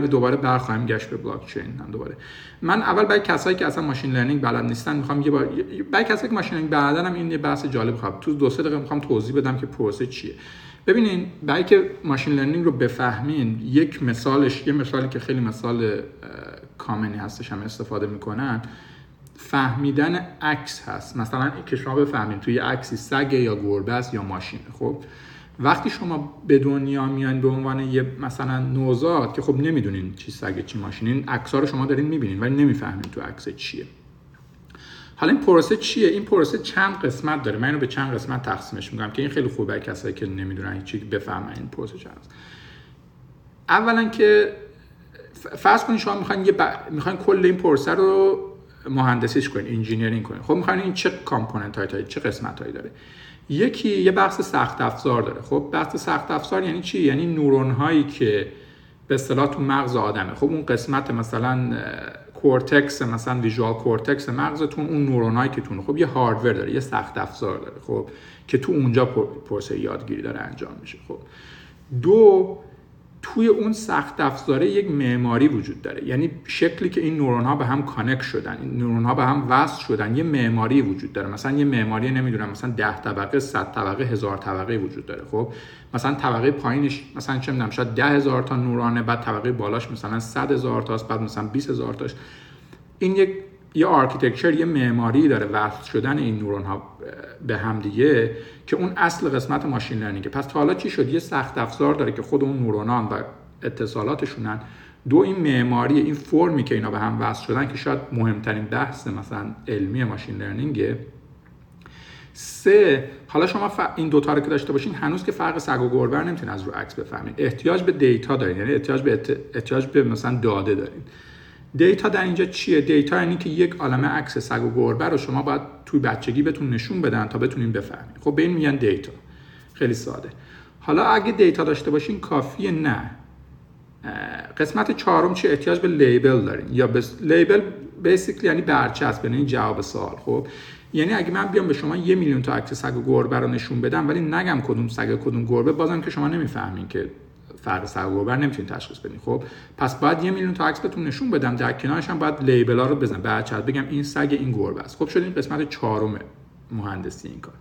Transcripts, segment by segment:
دوباره برخواهیم گشت به بلاک چین هم دوباره. من اول برای کسایی که اصلا machine learning بلد نیستن می‌خوام یه بار برای کسایی که machine learning بلدن هم این یه بحث جالب خواهم. تو دو سه دقیقه می‌خوام توضیح بدم که پروسه چیه. ببینین برای که machine learning رو بفهمین یک مثالش یه مثالی که خیلی مثال common ی هستش هم استفاده می‌کنن فهمیدن عکس هست. مثلا که شما بفهمین توی عکسی سگ یا گربه است یا ماشین خب؟ وقتی شما به دنیا میان به عنوان یه مثلا نوزاد که خب نمی‌دونین چی سگ چی ماشین این عکس‌ها رو شما دارین می‌بینین ولی نمی‌فهمین تو عکس چیه. حالا این پروسه چیه؟ این پروسه چند قسمت داره. من اینو به چند قسمت تقسیمش می‌کنم که این خیلی خوبه کسایی که نمی‌دونن چی بفهمن این پروسه چند اولا که فرض کنید شما می‌خواین یه ب... می‌خواین کل این پروسه رو مهندسیش کنین engineering کنین. خب می‌خواین این چه component هایی چه قسمت هایی داره؟ یکی یه بحث سخت افزار داره. خب بحث سخت افزار یعنی چی؟ یعنی نورون هایی که به اصطلاح تو مغز آدمه. خب اون قسمت مثلا کورتکس مثلا ویژوال کورتکس مغزتون اون نورونایی که تون خب یه hardware داره یه سخت افزار داره خب که تو اونجا پروسه یادگیری داره انجام میشه. خب دو توی اون سخت افزاره یک معماری وجود داره. یعنی شکلی که این نورون ها به هم connect شدن این نورون ها به هم وصل شدن یه معماری وجود داره. مثلا یه معماری نمی‌دونم مثلا 10 طبقه 100 طبقه هزار طبقه وجود داره خب؟ مثلا طبقه پایینش مثلا چه می‌دونم شاید 10 هزار تا نورونه بعد طبقه بالاش مثلا 100 هزار تاست بعد مثلا 20 هزار تاست. این یک یه architecture یه معماری داره وصل شدن این نورون ها به هم دیگه که اون اصل قسمت machine learning ه پس تا حالا چی شد؟ یه سخت افزار داره که خود اون نورونان و اتصالاتشونن. دو این معماری این فرمی که اینا به هم وصل شدن که شاید مهمترین بحث مثلا علمی machine learning ه سه حالا شما این دوتا رو که داشته باشین هنوز که فرق سگ و گربه نمی‌تونین از رو عکس بفهمید احتیاج به data دارین یعنی احتیاج به احتیاج به مثلا داده دارین. data در اینجا چیه؟ data یعنی که یک عالمه عکس سگ و گربه رو شما باید توی بچگی بهتون نشون بدن تا بتونین بفهمید خب به این میگن data. خیلی ساده. حالا اگه data داشته باشین کافیه نه. قسمت چهارم چیه احتیاج به label دارین. یا به label بیسیکلی یعنی برچسب یعنی جواب سوال. خب؟ یعنی اگه من بیام به شما یه میلیون تا عکس سگ و گربه رو نشون بدم ولی نگم کدوم سگ کدوم گربه بازم که شما نمی‌فهمین که و گربه نمی‌تونین تشخیص بدین. خب پس باید یه میلیون تا عکس بهتون نشون بدم در کنارش هم باید لیبل ها رو بزنم. بعد بگم این سگ این گربه است. خب شد این قسمت چهارم مهندسی این کار.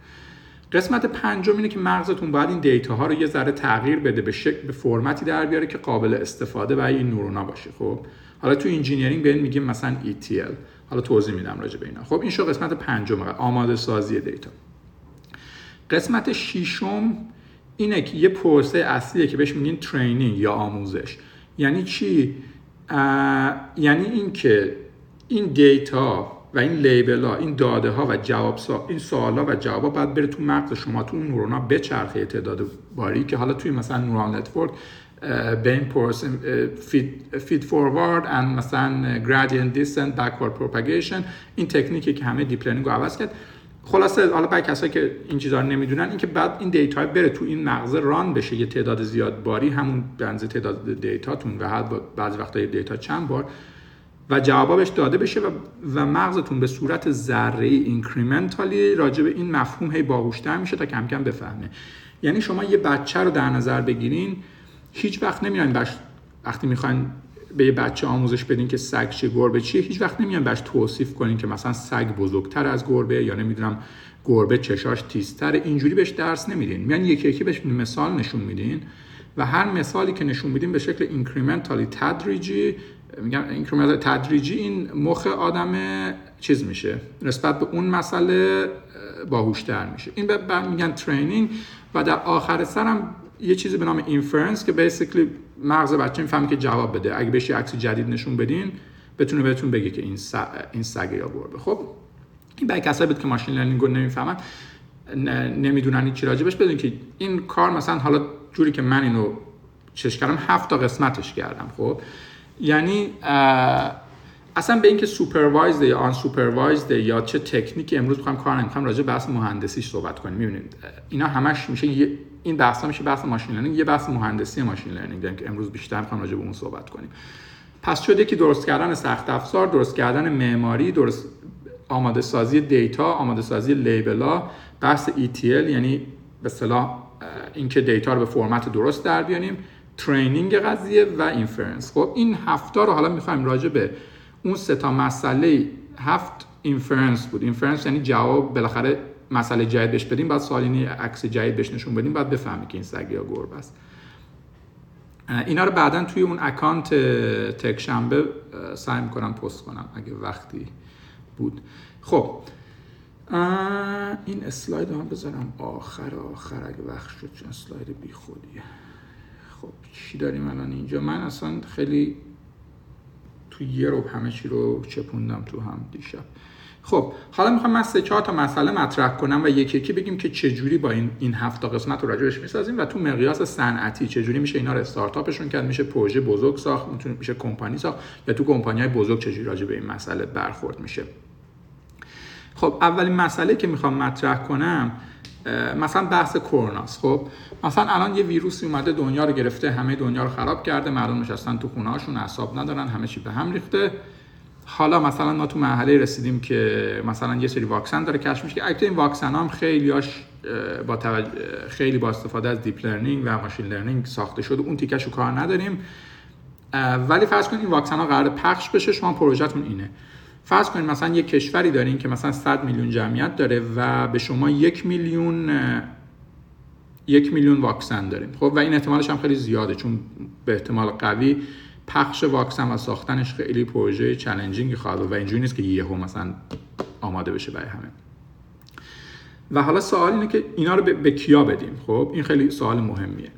قسمت پنجم اینه که مغزتون باید این دیتا ها رو یه ذره تغییر بده به شکل به فرمتی در بیاره که قابل استفاده برای این نورونا باشه. خب حالا تو engineering به این میگیم مثلا ETL حالا توضیح میدم راجع به اینا. خب این شد قسمت پنجم. آماده سازی data. قسمت ششم اینه یه پروسه اصلیه که بهش میگین training یا آموزش. یعنی چی؟ یعنی اینکه این data و این label ها این داده ها و جواب سا... این سوال ها و جواب ها باید بره تو مغز شما تو اون نورونا بچرخه تعداد باری که حالا توی مثلا neural network بین پروس feed forward and مثلا gradient descent backward propagation این تکنیکی که همه deep learning رو عوض کرد. خلاصه حالا برای کسایی که این چیزا رو نمی‌دونن اینکه بعد این data بره تو این مغز run بشه یه تعداد زیاد باری همون بنز تعداد data تون و بعضی وقتا data چند بار و جوابا بهش داده بشه و, و مغزتون به صورت ذره incrementally راجع به این مفهوم هی باهوشتر میشه تا کم کم بفهمه. یعنی شما یه بچه رو در نظر بگیرین هیچ وقت نمیان وقتی می‌خواین به یه بچه آموزش بدین که سگ چیه گربه چیه هیچ وقت نمیان بهش توصیف کنین که مثلا سگ بزرگتر از گربه یا نمی‌دونم گربه چشاش تیزتر اینجوری بهش درس نمیدین. میان یکی یکی بهش مثال نشون میدین و هر مثالی که نشون میدین به شکل incrementally تدریجی میگم incremental تدریجی این مخ آدم چیز میشه نسبت به اون مسئله باهوشتر میشه. این به میگن training و در آخر سرم یه چیزی به نام inference که basically مغز بچه می‌فهمه که جواب بده. اگه بهش عکس جدید نشون بدین بتونه بهتون بگه که این س... این سگ یا گربه. خب این برای کسایی بود که machine learning رو نمی‌فهمن. نمی‌دونن چی راجبش بدون که این کار مثلا حالا جوری که من اینو چش کردم هفت تا قسمتش کردم. خب یعنی اصلا به اینکه supervised یا unsupervised یا چه تکنیکی امروز می‌خوام کار نمی‌خوام راجع بحث مهندسیش صحبت کنیم. می‌بینید اینا همش میشه این بحث میشه بحث machine learning یه بحث مهندسی machine learning داریم که امروز بیشتر می‌خوام راجع به اون صحبت کنیم. پس شده که درست کردن سخت افزار درست کردن معماری درست آماده سازی data آماده سازی label ا بحث ETL یعنی به اصطلاح اینکه data رو به فرمت درست در بیاریم training قضیه و inference خب این هفت تا رو حالا می‌خوایم راجع به اون سه تا مسئله هفت inference بود. inference یعنی جواب بالاخره مسئله جدید بهش بدیم بعد سالینی عکس جدید بهش نشون بدیم بعد بفهمی که این سگ یا گربه است. اینا رو بعدا توی اون اکانت تک شنبه سعی می‌کنم پست کنم اگه وقتی بود. خب این اسلاید هم بذارم. آخر آخر اگه وقت شد چون اسلاید بی خودیه خب چی داریم الان اینجا؟ من اصلا خیلی تو یه رو همه چی رو چپوندم تو هم دیشب. خب حالا می‌خوام من سه چهار تا مسئله مطرح کنم و یکی یکی بگیم که چجوری با این این هفت قسمت رو راجعش می‌سازیم و تو مقیاس صنعتی چجوری میشه اینا رو استارتاپشون کرد میشه پروژه بزرگ ساخت می‌تونه میشه کمپانی ساخت یا تو کمپانی های بزرگ چجوری راجع به این مسئله برخورد میشه. خب اولین مسئله که می‌خوام مطرح کنم مثلا بحث کروناست خب مثلا الان یه ویروسی اومده دنیا رو گرفته همه دنیا رو خراب کرده مردم نشستن تو خونه هاشون اعصاب ندارن همه چی به هم ریخته. حالا مثلا ما تو مرحله رسیدیم که مثلا یه سری واکسن داره کشف میشه که اگه این واکسن هم خیلیاش با خیلی با استفاده از deep learning و machine learning ساخته شده. اون تیکشو کار نداریم. ولی فرض کنید این واکسن ها قرار پخش بشه شما پروژهتون اینه. فرض کنید مثلا یه کشوری دارین که مثلا 100 میلیون جمعیت داره و به شما یک میلیون یک میلیون واکسن داریم. خب و این احتمالش هم خیلی زیاده چون به احتمال قوی پخش واکسن و ساختنش خیلی پروژه چالنجینگ خواهد و اینجوری نیست که یهو مثلا آماده بشه برای همه. و حالا سوال اینه که اینا رو به کیا بدیم؟ خب این خیلی سوال مهمیه.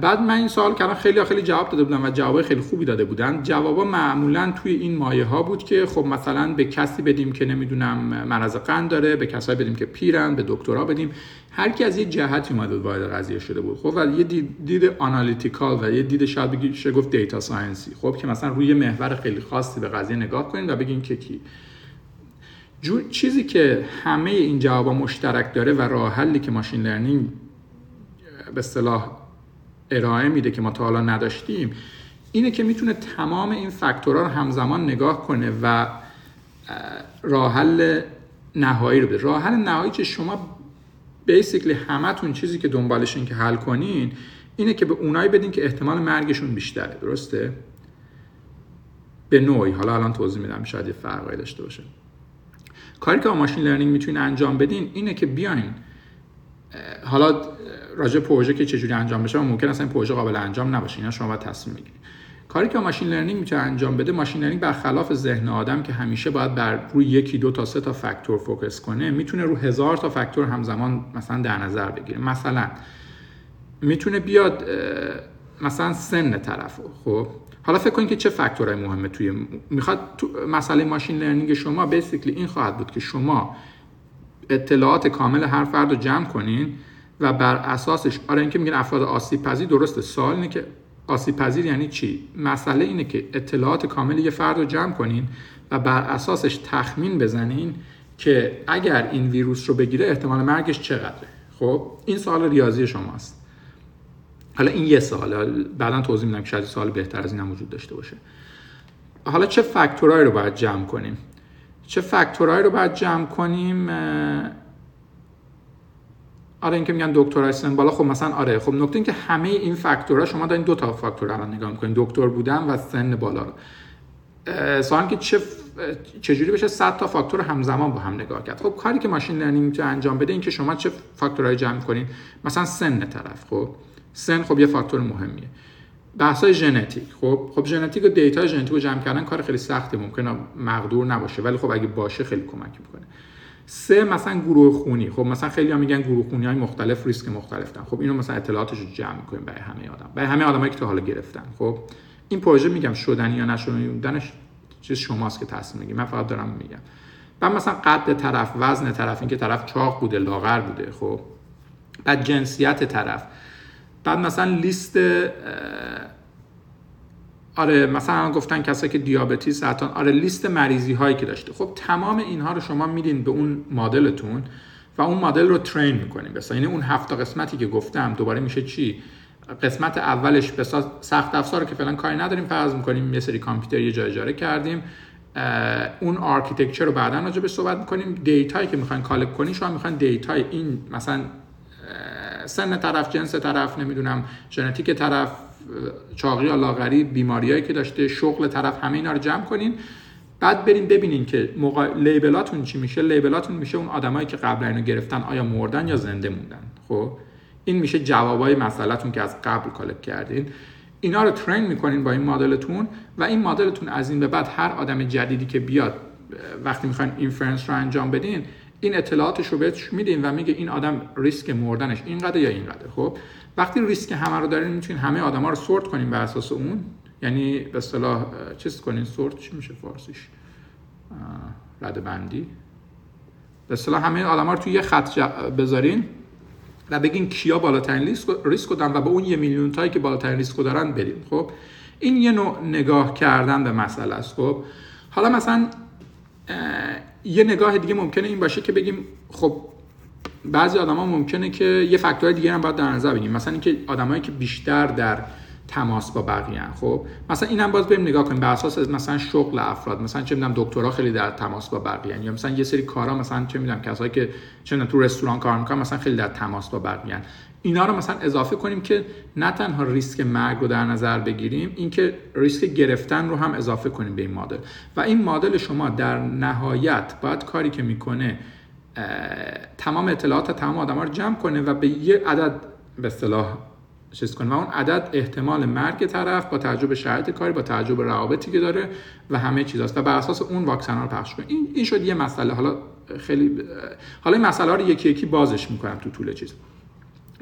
بعد من این سوال کردم خیلی خیلی جواب داده بودم و جواب خیلی خوبی داده بودن جوابا معمولا توی این مایه ها بود که خب مثلا به کسی بدیم که نمی‌دونم مرض قند داره به کسایی بدیم که پیرن به دکترا بدیم. هر کی از یه جهتی اومد وارد قضیه شده بود. خب و یه دید, دید analytical و یه دید شاید بگی گفت data science ی. خب که مثلا روی محور خیلی خاصی به قضیه نگاه کنید و بگین که کی. چیزی که همه این جوابا مشترک داره و راه حلی که machine learning به اصطلاح ارائه میده که ما تا حالا نداشتیم اینه که می‌تونه تمام این فاکتورها رو همزمان نگاه کنه و راه حل نهایی رو بده. راه حل نهایی که شما بیسیکلی همتون چیزی که دنبالشین که حل کنین اینه که به اونایی بدین که احتمال مرگشون بیشتره. درسته؟ به نوعی. حالا الان توضیح میدم. شاید یه فرقی داشته باشه. کاری که با ماشین لرنینگ می‌تونین انجام بدین اینه که بیاین حالا راجع پروژه که چجوری انجام بشه ممکن اصلا این پروژه قابل انجام نباشه. اینا شما باید تصمیم بگیرید. کاری که machine learning می‌تونه انجام بده machine learning برخلاف ذهن آدم که همیشه باید بر روی یکی دو تا سه تا factor focus کنه می‌تونه رو هزار تا فاکتور همزمان مثلا در نظر بگیره. مثلا می‌تونه بیاد مثلا سن طرفو خب حالا فکر کنید که چه فاکتورهای مهمه توی می‌خواد تو مسئله machine learning شما basically این خواهد بود که شما اطلاعات کامل هر فرد رو جمع کنین و بر اساسش آره اینکه میگن افراد آسیب پذیر درسته. سوال اینه که آسیب پذیر یعنی چی؟ مسئله اینه که اطلاعات کامل یه فرد رو جمع کنین و بر اساسش تخمین بزنین که اگر این ویروس رو بگیره احتمال مرگش چقدره. خب این سوال ریاضی شماست. حالا این یه سوال بعدا توضیح میدم که شاید سوال بهتر از این وجود داشته باشه. حالا چه فاکتورهایی رو باید جمع کنیم؟ چه فاکتورهایی رو باید جمع کنیم؟ آره اینکه میگن دکتر هستن بالا خب مثلا آره. خب نکته اینکه همه این فاکتورها شما دارین دو تا فاکتور الان نگاه می‌کنین دکتر بودن و سن بالا رو. سوال که چه چجوری بشه 100 تا فاکتور همزمان با هم نگاه کرد؟ خب کاری که machine learning می‌تونه انجام بده این که شما چه فاکتورهای جمع کنین مثلا سن طرف خب. سن خب یه فاکتور مهمیه. بحث های ژنتیک خب. خب ژنتیک و data ژنتیک رو جمع کردن کار خیلی سختی ممکنه مقدور نباشه ولی خب اگه باشه خیلی کمک می‌کنه. سه مثلا گروه خونی. خب مثلا خیلی ها میگن گروه خونی های مختلف ریسک مختلف دارن خب اینو مثلا اطلاعاتش رو جمع می‌کنیم برای همه آدم. برای همه آدمایی که تا حالا گرفتن. خب این پروژه میگم شدنی یا نشدنی بودنش چیز شماست که تصمیم میگی من فقط دارم میگم. بعد مثلا قد طرف وزن طرف اینکه طرف چاق بوده لاغر بوده. خب بعد جنسیت طرف. بعد مثلا لیست آره مثلا گفتن کسایی که دیابتی سرطان آره لیست مریضی هایی که داشته. خب تمام اینها رو شما میدین به اون مدلتون و اون مدل رو train می‌کنیم پس یعنی اون هفت قسمتی که گفتم دوباره میشه چی؟ قسمت اولش به سخت افزار که فعلا کاری نداریم فرض می‌کنیم یه سری کامپیوتر یه جای اجاره کردیم اون architecture رو بعدا راجع به صحبت می‌کنیم. data یی که می‌خواین collect کنین شما می‌خواین data ی این مثلا سن طرف جنس طرف نمی‌دونم ژنتیک طرف چاقی یا لاغری بیماریایی که داشته شغل طرف همه اینا رو جمع کنین. بعد بریم ببینین که موقع label اتون چی میشه. label اتون میشه اون آدمایی که قبل اینو گرفتن آیا مردن یا زنده موندن. خب؟ این میشه جوابای مسئلهتون که از قبل collect کردین. اینا رو train می‌کنین با این مدلتون و این مدلتون از این به بعد هر آدم جدیدی که بیاد وقتی می‌خواین inference رو انجام بدین این اطلاعاتش رو بهش میدین و میگه این آدم ریسک مردنش اینقدر یا اینقدر خب وقتی ریسک همه رو دارین می‌تونین همه آدما رو sort کنین بر اساس اون. یعنی به اصطلاح چیز کنین سورت چی میشه فارسیش؟ رده بندی به اصطلاح همه آدما رو توی یه خط بذارین و بگین کیا بالاترین ریسک دارن و به اون یه میلیون تایی که بالاترین ریسک دارن بریم. خب این یه نوع نگاه کردن به مسئله است. خب حالا مثلا یه نگاه دیگه ممکنه این باشه که بگیم خب بعضی آدما ممکنه که یه فاکتور دیگه هم باید در نظر بگیریم. مثلا اینکه آدمایی که بیشتر در تماس با بقیه خب؟ مثلا اینم باز بریم نگاه کنیم. بر اساس مثلا شغل افراد مثلا چه می‌دونم دکترها خیلی در تماس با بقیه یا مثلا یه سری کارا مثلا چه می‌دونم کسایی که چه تو رستوران کار می‌کنن مثلا خیلی در تماس با بقیه اینا رو مثلا اضافه کنیم که نه تنها ریسک مرگ رو در نظر بگیریم اینکه ریسک گرفتن رو هم اضافه کنیم به این مدل. و این مدل شما در نهایت باید کاری که می‌کنه تمام اطلاعات تمام آدم رو جمع کنه و به یه عدد به اصطلاح چیز کنه و اون عدد احتمال مرگ طرف با تعجب شرایط کاری با تعجب روابطی که داره و همه چیز هست و بر اساس اون واکسن رو پخش کنه. این این شد یه مسئله. حالا خیلی حالا این مسئله رو یکی یکی بازش می‌کنم تو طول چیز.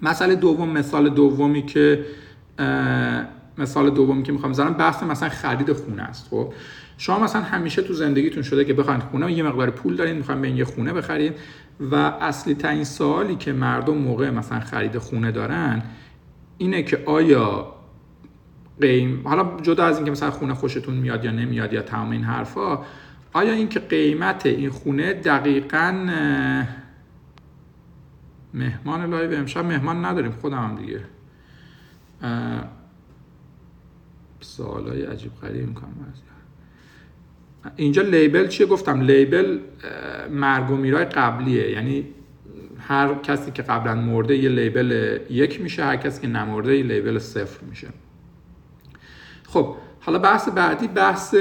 مسئله دوم مثال دومی که مثال دومی که می‌خوام بزنم بحث مثلا خرید خونه است خب؟ شما مثلا همیشه تو زندگیتون شده که بخواید خونه یه مقدار پول دارین می‌خواین به یه خونه بخرید و اصلی ترین سوالی که مردم موقع مثلا خرید خونه دارن اینه که آیا قیم حالا جدا از اینکه مثلا خونه خوشتون میاد یا نمیاد یا تمام این حرفا آیا اینکه قیمت این خونه دقیقا مهمان لایو امشب مهمان نداریم خودم هم دیگه. سوالای عجیب غریب می‌کنم اینجا لیبل چیه؟ گفتم لیبل مرگ و میرای قبلیه. یعنی هر کسی که قبلا مرده یه لیبل یک میشه هر کسی که نمرده یه لیبل صفر میشه. خب حالا بحث بعدی بحث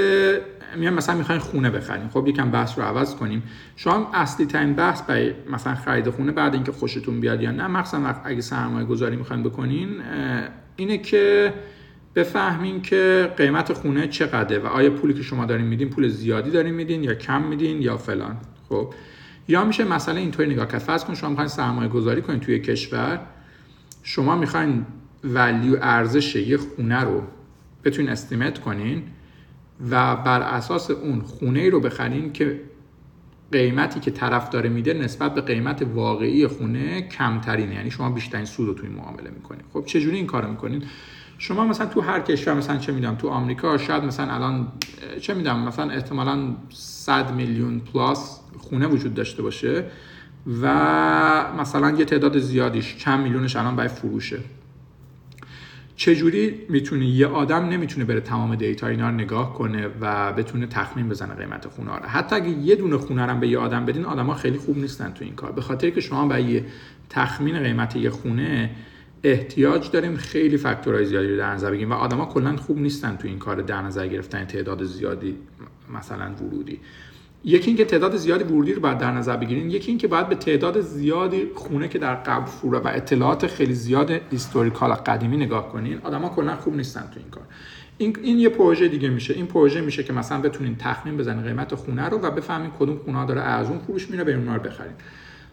میان مثلا می‌خواین خونه بخریم خب یکم بحث رو عوض کنیم. شما اصلی ترین بحث برای مثلا خرید خونه بعد اینکه خوشتون بیاد یا نه مخصوصا وقت اگه سرمایه گذاری می‌خواین بکنین اینه که بفهمین که قیمت خونه چقدره و آیا پولی که شما دارین میدین پول زیادی دارین میدین یا کم میدین یا فلان. خب یا میشه مسئله اینطوری نگاه کرد. فرض کن شما می‌خواین سرمایه گذاری کنین توی کشور شما می‌خواین ولیو ارزش یه خونه رو بتونین استیمت کنین. و بر اساس اون خونه ای رو بخرین که قیمتی که طرف داره میده نسبت به قیمت واقعی خونه کمترینه. یعنی شما بیشترین سود رو توی معامله می‌کنین. خب چجوری این کارو می‌کنین؟ شما مثلا تو هر کشور مثلا چه می‌دونم تو آمریکا شاید مثلا الان چه می‌دونم مثلا احتمالا 100 میلیون پلاس خونه وجود داشته باشه و مثلا یه تعداد زیادیش چند میلیونش الان برای فروشه. چجوری می‌تونه یه آدم نمی‌تونه بره تمام دیتا اینا رو نگاه کنه و بتونه تخمین بزنه قیمت خونه رو؟ حتی اگه یه دونه خونه رو به یه آدم بدین آدما خیلی خوب نیستن تو این کار. به خاطر که شما برای تخمین قیمت یه خونه احتیاج داریم خیلی فاکتورهای زیادی رو در نظر بگیریم و آدما کلا خوب نیستن تو این کار در نظر گرفتن تعداد زیادی مثلا ورودی. یکی اینکه تعداد زیادی ورودی رو باید در نظر بگیرین یکی اینکه باید به تعداد زیادی خونه که در قبل فروره و اطلاعات خیلی زیاد هیستوریکال قدیمی نگاه کنین آدما کلا خوب نیستن تو این کار. این, این یه پروژه دیگه میشه. این پروژه میشه که مثلا بتونین تخمین بزنین قیمت خونه رو و بفهمین کدوم خونه داره ارزون فروش میره به اونها رو بخرین.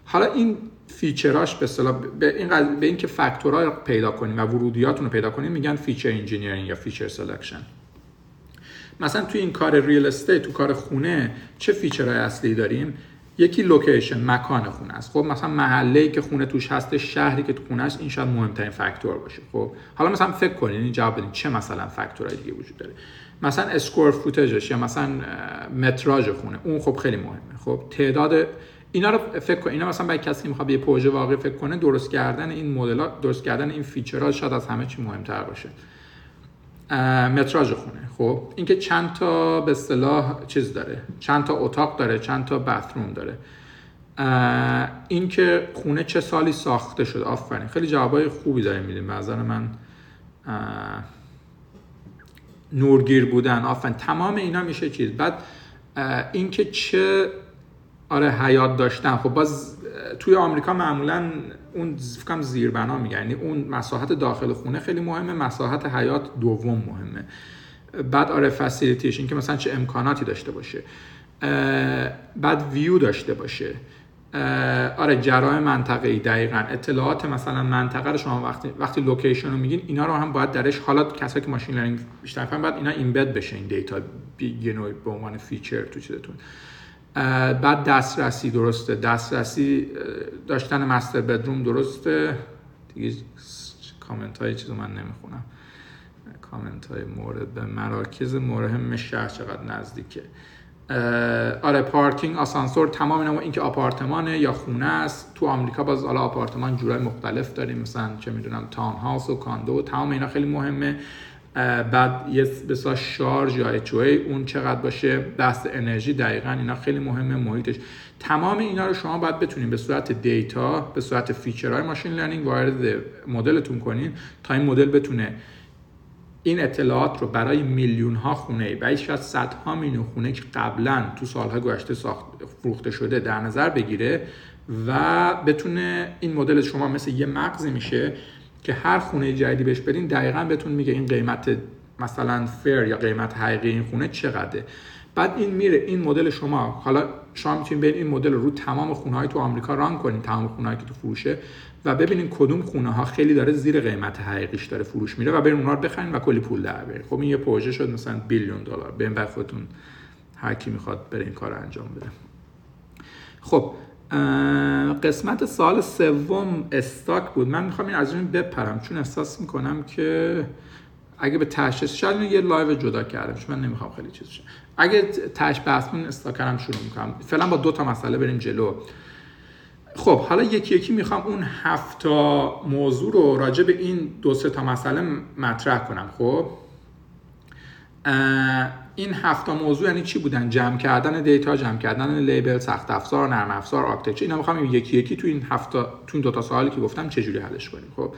حالا این feature اش به اصطلاح به این. به اینکه فاکتورها پیدا کنیم و ورودیاتون رو پیدا کنیم میگن feature engineering یا feature selection. مثلا تو این کار real estate تو کار خونه چه feature های اصلی داریم؟ یکی location مکان خونه است. خب مثلا محله که خونه توش هست شهری که تو خونه است این شاید مهمترین فاکتور باشه. خب حالا مثلا فکر کنین این جواب بدین چه مثلا فاکتورهای دیگه وجود داره. مثلا square footage ش یا مثلا متراژ خونه اون خب خیلی مهمه. خب تعداد اینا رو فکر کن. اینا مثلا برای کسی که می‌خواد یه پروژه واقعی فکر کنه درست کردن این مدل درست کردن این فیچرها شاید از همه چی مهمتر باشه. متراژ خونه. خب اینکه چند تا به اصطلاح چیز داره. چند تا اتاق داره چند تا باتروم داره. این که خونه چه سالی ساخته شد آفرین. خیلی جوابای خوبی داریم میدیم به نظر من نورگیر بودن. آفرین. تمام اینا میشه چیز. بعد اینکه چه آره حیاط داشتن. خب باز توی آمریکا معمولا اون فکرم زیربنا میگن یعنی اون مساحت داخل خونه خیلی مهمه مساحت حیاط دوم مهمه. بعد آره facility ش این که مثلا چه امکاناتی داشته باشه. بعد ویو داشته باشه. آره جرایم منطقه ای دقیقا. اطلاعات مثلا منطقه رو شما وقتی وقتی location رو میگین اینا رو هم باید درش حالا کسایی که machine learning بیشتر فهم باید اینا embed بشه این data یه نوع به عنوان feature تو چیزتون. بعد دسترسی درسته. دسترسی داشتن master bedroom درسته؟ دیگه کامنت های چیزو من نمی‌خونم. کامنت های مورد به مراکز مهم شهر چقدر نزدیکه. آره پارکینگ آسانسور تمام اینا اینکه آپارتمانه یا خونه است. تو آمریکا باز حالا آپارتمان جورای مختلف داریم. مثلا چه می‌دونم townhouse و condo تمام اینا خیلی مهمه. بعد یه بسا شارژ یا HOA چقدر باشه؟ بحث انرژی دقیقا اینا خیلی مهمه محیطش. تمام اینا رو شما باید بتونین به صورت data به صورت feature های machine learning وارد مدلتون کنین تا این مدل بتونه این اطلاعات رو برای میلیون ها خونه و شاید صدها میلیون خونه که قبلا تو سالهای گذشته ساخت فروخته شده در نظر بگیره و بتونه این مدل شما مثل یه مغزی میشه که هر خونه جدیدی بهش بدین دقیقا بهتون میگه این قیمت مثلا فر یا قیمت حقیقی این خونه چقدره. بعد این میره این مدل شما. حالا شما می‌تونید برید این مدل رو تمام خونه های تو آمریکا ران کنین تمام خونه که تو فروشه و ببینین کدوم خونه ها خیلی داره زیر قیمت حقیقیش داره فروش میره و برین اونها رو بخرین و کلی پول در برین خب این یه پروژه شد مثلا بیلیون دلار. به این خودتون هر کی می‌خواد بره این کار انجام بده. خب قسمت سوال سوم stock بود. من می‌خوام این از این بپرم چون احساس می‌کنم که اگه به تشخیص شاید یه live جدا کردم چون من نمی‌خوام خیلی چیز شه. اگه تش بحثمون stock رم شروع می‌کنم. فعلا با دو تا مسئله بریم جلو. خب حالا یکی یکی می‌خوام اون هفتا موضوع رو راجع به این دو سه تا مسئله مطرح کنم. خب؟ این هفتا موضوع یعنی چی بودن؟ جمع کردن data جمع کردن label سخت افزار نرم افزار architecture اینا می‌خوام یکی یکی تو این هفتا تو این دو تا سوالی که گفتم چه جوری حلش کنیم. خب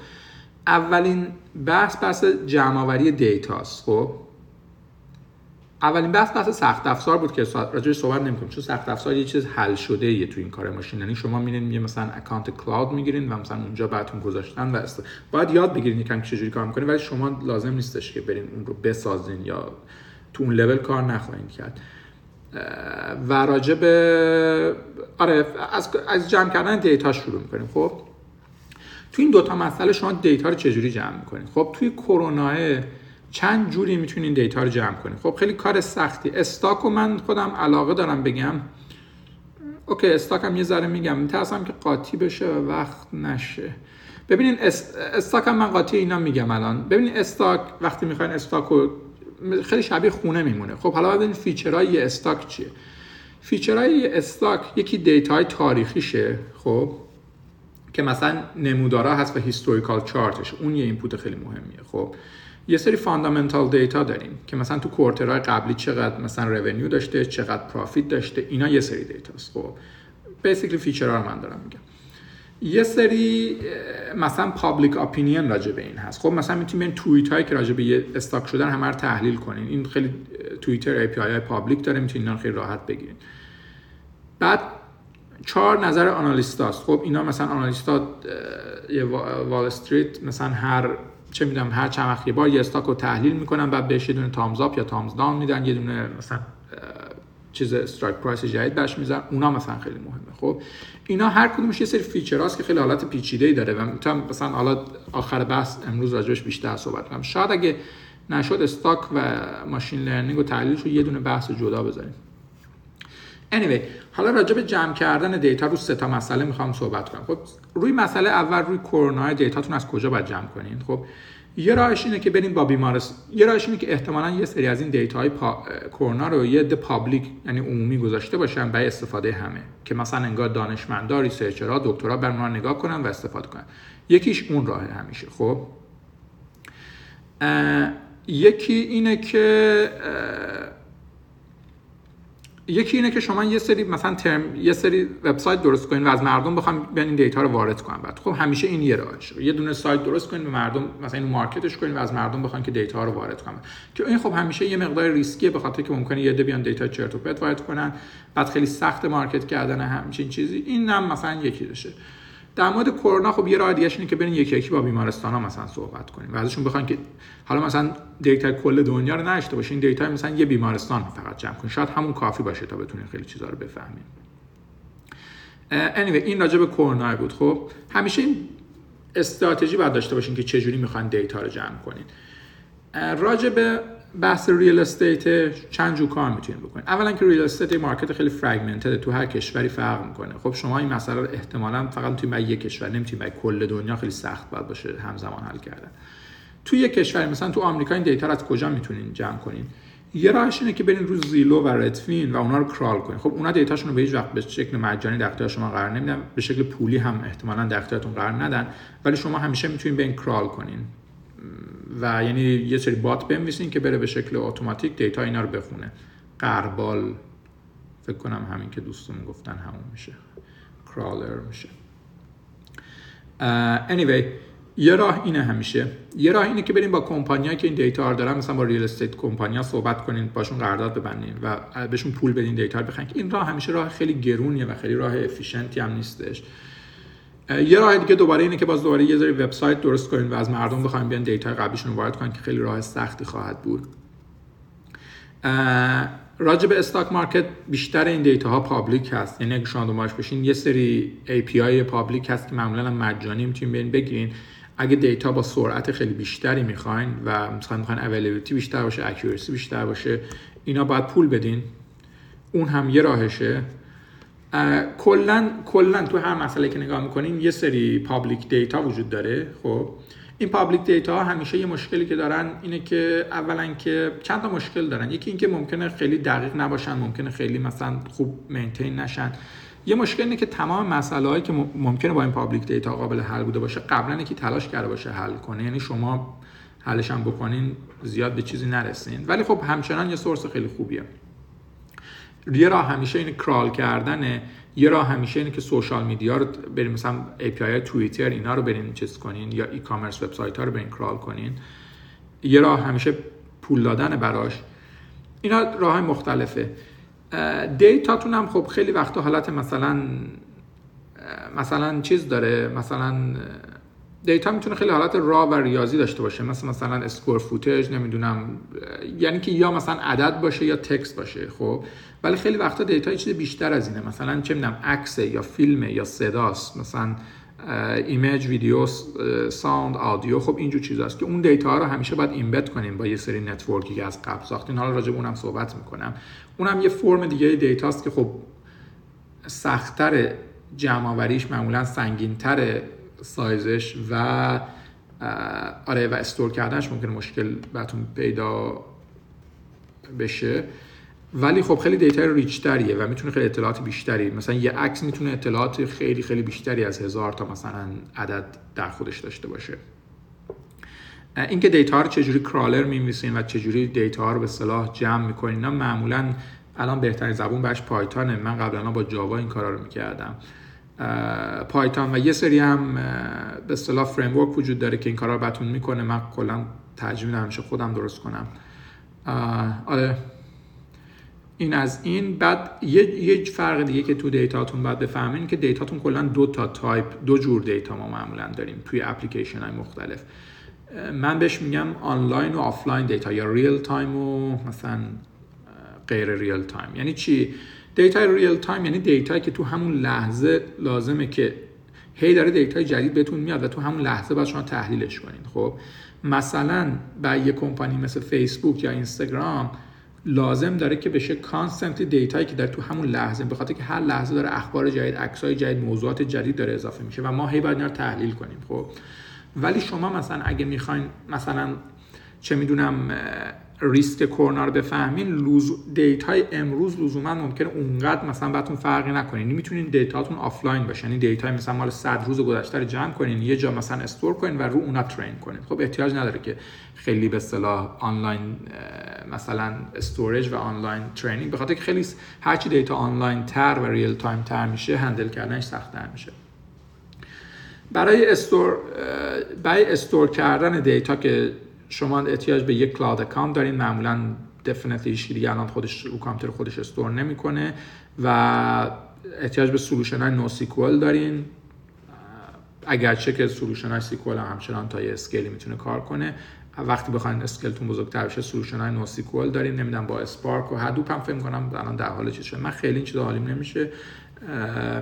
اولین بحث بحث جمع آوری دیتاست. خب اولین بحث بحث سخت افزار بود که راجعش صحبت نمی‌کنیم. چون سخت افزار یه چیز حل شده یه تو این کار ماشین. یعنی شما میرین یه مثلا اکانت کلاود می‌گیرین و مثلا اونجا براتون گذاشتن و است... باید یاد بگیرین یکم چجوری کار می‌کنین ولی شما لازم نیستش که برین اون رو بسازین یا تو اون لول کار نخواهید کرد. و راجع به آره از, از جمع کردن data شروع می‌کنیم. خب؟ تو این دوتا مسئله شما data رو چجوری جمع می‌کنید خب توی کرونا چند جوری می‌تونین data رو جمع کنید خب خیلی کار سختی. stock و من خودم علاقه دارم بگم. OK stock هم یه ذره میگم. میترسم که قاطی بشه و وقت نشه. ببینین stock هم من قاطی اینا میگم الان. ببینین stock وقتی می‌خواین stock رو خیلی شبیه خونه میمونه. خب حالا ببینین feature های stock چیه. feature های stock یکی data ی تاریخیشه خب که مثلا نمودارا هست و historical chart ش اون یه input خیلی مهمیه خب. یه سری fundamental data داریم که مثلا تو quarter های قبلی چقدر مثلا revenue داشته چقدر profit داشته اینا یه سری data ست خب basically feature ها رو من دارم میگم. یه سری مثلا public opinion راجع به این هست. خب مثلا می‌تونیم این توییت هایی که راجع به یه stock شدن همه رو تحلیل کنین. این خیلی توییتر API public داره می‌تونین اینا خیلی راحت بگیرین. بعد چهار نظر analyst است. خب اینا مثلا analyst ا یه Wall Street مثلا هر چه می‌دونم هر چند وقت یه بار یه stock رو تحلیل می‌کنن بعد بهش یه دونه thumbs up یا thumbs down میدن یه دونه مثلا چیز strike price جدید بهش میزن اونا مثلا خیلی مهمه. خب اینا هر کدومش یه سری feature است که خیلی حالت پیچیده ای داره و می‌تونم مثلا حالا آخر بحث امروز راجبش بیشتر صحبت کنم. شاید اگه نشد stock و machine learning و تحلیلش رو یه دونه بحث جدا بذاریم. Anyway حالا راجع به جمع کردن data رو سه تا مسئله می‌خوام صحبت کنم. خب روی مسئله اول روی کرونا data تون از کجا باید جمع کنین؟ خب یه راهش اینه که بریم با بیمارستان یه راهش اینه که احتمالا یه سری از این data های پا... کرونا رو یه ده public یعنی عمومی گذاشته باشن برای استفاده همه. که مثلا انگار دانشمندا researcher ها دکترا بر اونها نگاه کنن و استفاده کنن. یکیش اون راه همیشه. خب یکی اینه که یکی اینه که شما یه سری مثلا ترم یه سری وبسایت درست کنین و از مردم بخوام بیان این دیتا رو وارد کنن بعد. خب همیشه این یه راهش یه دونه سایت درست کنین به مردم مثلا اینو market ش کنین و از مردم بخوان که دیتا رو وارد کنن. که این خب همیشه یه مقدار risky ه به خاطر که ممکنه یه عده بیان دیتا چرت و پرت وارد کنن. بعد خیلی سخت market کردن همچین چیزی. این هم مثلا یکی راهشه در مورد کرونا خب یه راه دیگه اینه که برین یکی یکی با بیمارستان ها مثلا صحبت کنیم و ازشون بخواین که حالا مثلا دیتا کل دنیا رو نداشته باشین دیتا مثلا یه بیمارستان فقط جمع کنین. شاید همون کافی باشه تا بتونین خیلی چیزا رو بفهمین. anyway این راجع به کرونا بود. خب همیشه این استراتژی باید داشته باشین که چجوری می‌خوان دیتا رو جمع کنین. راجع به بحث real estate چند جور کار می‌تونید بکنید اولا که real estate market خیلی fragmented تو هر کشوری فرق می‌کنه. خب شما این مسئله رو احتمالا فقط توی یک کشور نمی‌تونید برای کل دنیا خیلی سخت باید باشه همزمان حل کردن. توی یک کشور مثلا تو آمریکا این دیتا از کجا می‌تونین جمع کنین؟ یه راهش اینه که برین رو زیلو و ردفین و اونا رو کرال کنین. خب اونا دیتاشون رو به هیچ وقت به شکل مجانی در اختیار شما قرار نمیدن به شکل پولی هم احتمالا در اختیارتون قرار ندن ولی شما همیشه می‌تونین این کرال کنین. و یعنی یه سری بات بنویسین که بره به شکل اتوماتیک دیتا اینا رو بخونه. قربال. فکر کنم همین که دوستون گفتن همون میشه. کرالر میشه. anyway یه راه اینه همیشه. یه راه اینه که بریم با کمپانیایی که این دیتا رو دارن مثلا با real estate کمپانیا صحبت کنین باشون قرارداد ببندین و بهشون پول بدین دیتا رو بخرین. این راه همیشه راه خیلی گرونیه و خیلی راه efficient ی هم نیستش. یه راه دیگه دوباره اینه که باز دوباره یه ذره وبسایت درست کنین و از مردم بخوایم بیان دیتا قبلیشون وارد کنن که خیلی راه سختی خواهد بود. راجع به stock market بیشتر این دیتا ها public هست. یعنی اگه شما دنبالش بشین یه سری API public هست که معمولا مجانی می‌تونین برین بگیرین. اگه دیتا با سرعت خیلی بیشتری می‌خواین و مثلا می‌خواین availability بیشتر باشه accuracy بیشتر باشه اینا باید پول بدین. اون هم یه راهشه. کلا کلا تو هر مسئله که نگاه می‌کنین یه سری public data وجود داره خب؟ این public data ها همیشه یه مشکلی که دارن اینه که اولا که چند تا مشکل دارن. یکی اینکه ممکنه خیلی دقیق نباشن ممکنه خیلی مثلا خوب maintain نشن. یه مشکل اینه که تمام مسائلی هایی که ممکنه با این public data قابل حل بوده باشه قبلا یکی تلاش کرده باشه حل کنه. یعنی شما حلش هم بکنین زیاد به چیزی نرسین. ولی خب همچنان یه source خیلی خوبیه. یه راه همیشه این crawl کردنه یه راه همیشه اینه که social media رو بریم مثلا API توییتر اینا رو برین چیز کنین یا e-commerce website ها رو برین crawl کنین. یه راه همیشه پول دادن براش. اینا راه مختلفه. دیتاتون هم خب خیلی وقتا حالت مثلا مثلا چیز داره مثلا دیتا می‌تونه خیلی حالت را و ریاضی داشته باشه. مثل مثلا square footage نمی‌دونم یعنی که یا مثلا عدد باشه یا text باشه خب؟ ولی خیلی وقتا دیتا یه چیز بیشتر از اینه. مثلا چه می‌دونم عکس یا فیلم یا صداست. مثلا image video sound audio خب اینجور چیزاست که اون دیتا ها رو همیشه باید embed کنیم با یه سری network ی که از قبل ساختین حالا راجع اونم صحبت می‌کنم. اونم یه فرم دیگه دیتاست که خب سختتر جمع معمولا سنگینتر سایزش و آره و store کردنش ممکنه مشکل براتون پیدا بشه. ولی خب خیلی دیتا rich تریه و می‌تونه خیلی اطلاعات بیشتری مثلا یه عکس می‌تونه اطلاعات خیلی خیلی بیشتری از هزار تا مثلا عدد در خودش داشته باشه. اینکه دیتا رو چجوری crawler می‌نویسین و چجوری دیتا رو به اصطلاح جمع می‌کنین اینا معمولا الان بهترین زبون بهش Python ه. من قبلا با Java این کارا رو می‌کردم. Python و یه سری هم به اصطلاح فریم وجود داره که این کارا رو بتون می‌کنه. من کلا میگم همیشه خودم درست کنم. آره. این از این. بعد یه, یه فرق دیگه که تو دیتاتون باید بفهمین که دیتاتون کلا دو تا تایپ دو جور دیتا ما معمولا داریم توی اپلیکیشن های مختلف من بهش میگم آنلاین و آفلاین data یا real time و مثلا غیر real time یعنی چی؟ دیتا real time یعنی دیتایی که تو همون لحظه لازمه که هی داره دیتای جدید بهتون میاد و تو همون لحظه باید شما تحلیلش کنین خب؟ مثلا با یه کمپانی مثل فیسبوک یا اینستاگرام لازم داره که بشه constant دیتایی که در تو همون لحظه به خاطر که هر لحظه داره اخبار جدید عکسای جدید موضوعات جدید داره اضافه میشه و ما هی باید اینا رو تحلیل کنیم خب؟ ولی شما مثلا اگه می‌خواین مثلا چه می‌دونم ریسک کرونا رو بفهمین لوز دیتای امروز لزوما ممکنه اونقدر مثلا براتون فرقی نکنه. یعنی می‌تونین دیتاتون آفلاین باشه. یعنی دیتای مثلا مال 100 روز گذشته رو جمع کنین یه جا مثلا store کنین و رو اونا train کنین. خب احتیاج نداره که خیلی به اصطلاح آنلاین مثلا storage و آنلاین training به خاطر که خیلی هرچی دیتا آنلاین تر و real time تر میشه handle کردنش سخت‌تر میشه. برای store برای store کردن دیتا که شما احتیاج به یک cloud account دارین. معمولا definitely هیچ دیگه الان خودش رو کامپیوتر خودش store نمی‌کنه و احتیاج به solution های NoSQL دارین. اگرچه که solution های SQL هم همچنان تا یه scale ی می‌تونه کار کنه. وقتی بخواین scale تون بزرگتر بشه solution های NoSQL دارین. نمی‌دونم با Spark و Hadoop هم فکر کنم الان در حال چیز شده. من خیلی این چیزا حالیم نمیشه.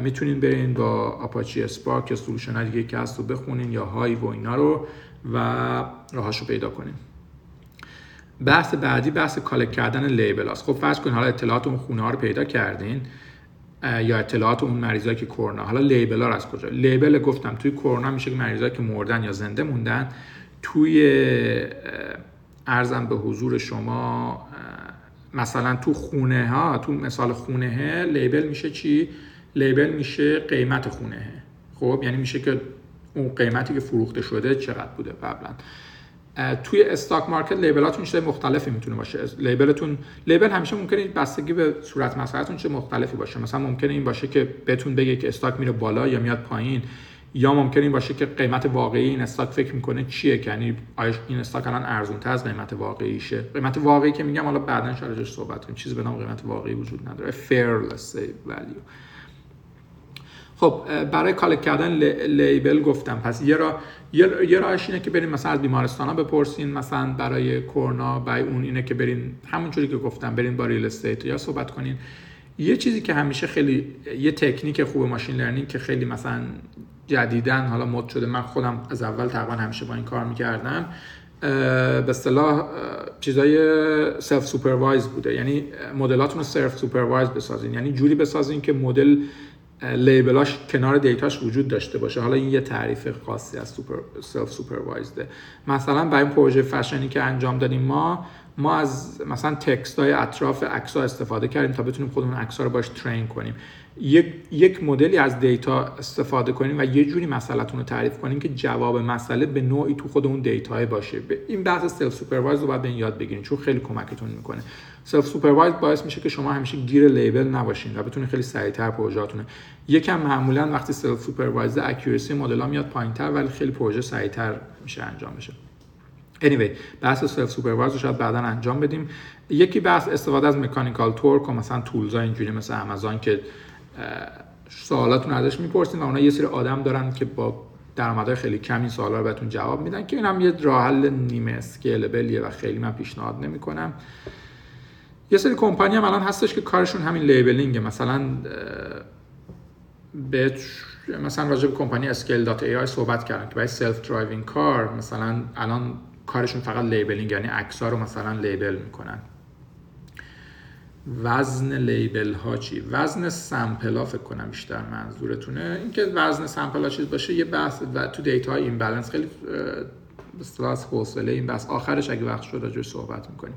می‌تونین برین با آپاچی اسپارک یا سولوشن های دیگه که هست رو بخونین یا های و اینا رو. و راهاشو پیدا کنیم. بحث بعدی بحث کالک کردن لیبل هست خب فرض کنید حالا اطلاعات اون خونه ها رو پیدا کردین یا اطلاعات اون مریضایی که کرونا حالا لیبل ها از کجا؟ لیبل گفتم توی کرونا میشه که مریضایی که مردن یا زنده موندن توی ارزم به حضور شما مثلا تو خونه ها تو مثال خونه ها label میشه چی؟ label میشه قیمت خونه. خب یعنی میشه که اون قیمتی که فروخته شده چقدر بوده قبلا. توی stock market label اتون چه مختلفی می‌تونه باشه؟ label تون label همیشه ممکنه بستگی به صورت مسئلهتون چه مختلفی باشه؟ مثلا ممکنه این باشه که بهتون بگه که stock میره بالا یا میاد پایین یا ممکنه این باشه که قیمت واقعی این stock فکر می‌کنه چیه؟ یعنی آیا این stock الان ارزون تر از قیمت واقعیشه؟ قیمت واقعی که میگم حالا بعدا شاید صحبت کنیم. چیزی به نام قیمت واقعی وجود نداره. Fair, let's say, value. خب برای collect کردن label گفتم. پس یه راه یه راهش اینه که برین مثلا از بیمارستان ها بپرسین مثلا برای کرونا برای اون اینه که برین همونجوری که گفتم برین با real estate یا صحبت کنین. یه چیزی که همیشه خیلی یه تکنیک خوب machine learning که خیلی مثلا جدیدن حالا مد شده. من خودم از اول تقریبا همیشه با این کار می‌کردم. به اصطلاح چیزای self supervise بوده. یعنی مدلاتون رو self supervise بسازین. یعنی جوری بسازین که مدل label اش کنار دیتاش وجود داشته باشه. حالا این یه تعریف خاصی از super self supervised ه مثلا برای این پروژه فشنی که انجام دادیم ما ما از مثلا text های اطراف عکس استفاده کردیم تا بتونیم خودمون عکس رو باش train کنیم. یک یک مدلی از دیتا استفاده کنیم و یه جوری مسئلهتون رو تعریف کنیم که جواب مسئله به نوعی تو خود اون دیتا باشه. این بحث self supervise رو باید به این یاد بگیرید چون خیلی کمکتون می‌کنه. self supervise باعث میشه که شما همیشه گیر label نباشین و بتونید خیلی سریعتر پروژهاتون یکم معمولا وقتی self supervise accuracy مدل ها میاد پایینتر ولی خیلی پروژه سریعتر میشه انجام بشه. Anyway بحث self supervise رو شاید بعدا انجام بدیم. یکی بحث استفاده از Mechanical Turk و مثلا tools اینجوری مثل آمازون که سوالاتون ازش می‌پرسین و اونا یه سری آدم دارن که با درآمدهای خیلی کمی سوالا رو بهتون جواب میدن که اینم یه راه حل نیمه scalable یه و خیلی من پیشنهاد نمی‌کنم. یه سری کمپانی هم الان هستش که کارشون همین labeling ه مثلا به مثلا راجع به کمپانی Scale dot AI صحبت کردن که برای self driving car مثلا الان کارشون فقط labeling یعنی عکس رو مثلا label می‌کنن. وزن label ها چی؟ وزن sample ها فکر کنم بیشتر منظورتونه. اینکه وزن sample ها چیز باشه یه بحث و تو دیتا imbalance خیلی از حوصله این بحث. آخرش اگه وقت شد راجعش صحبت می‌کنیم.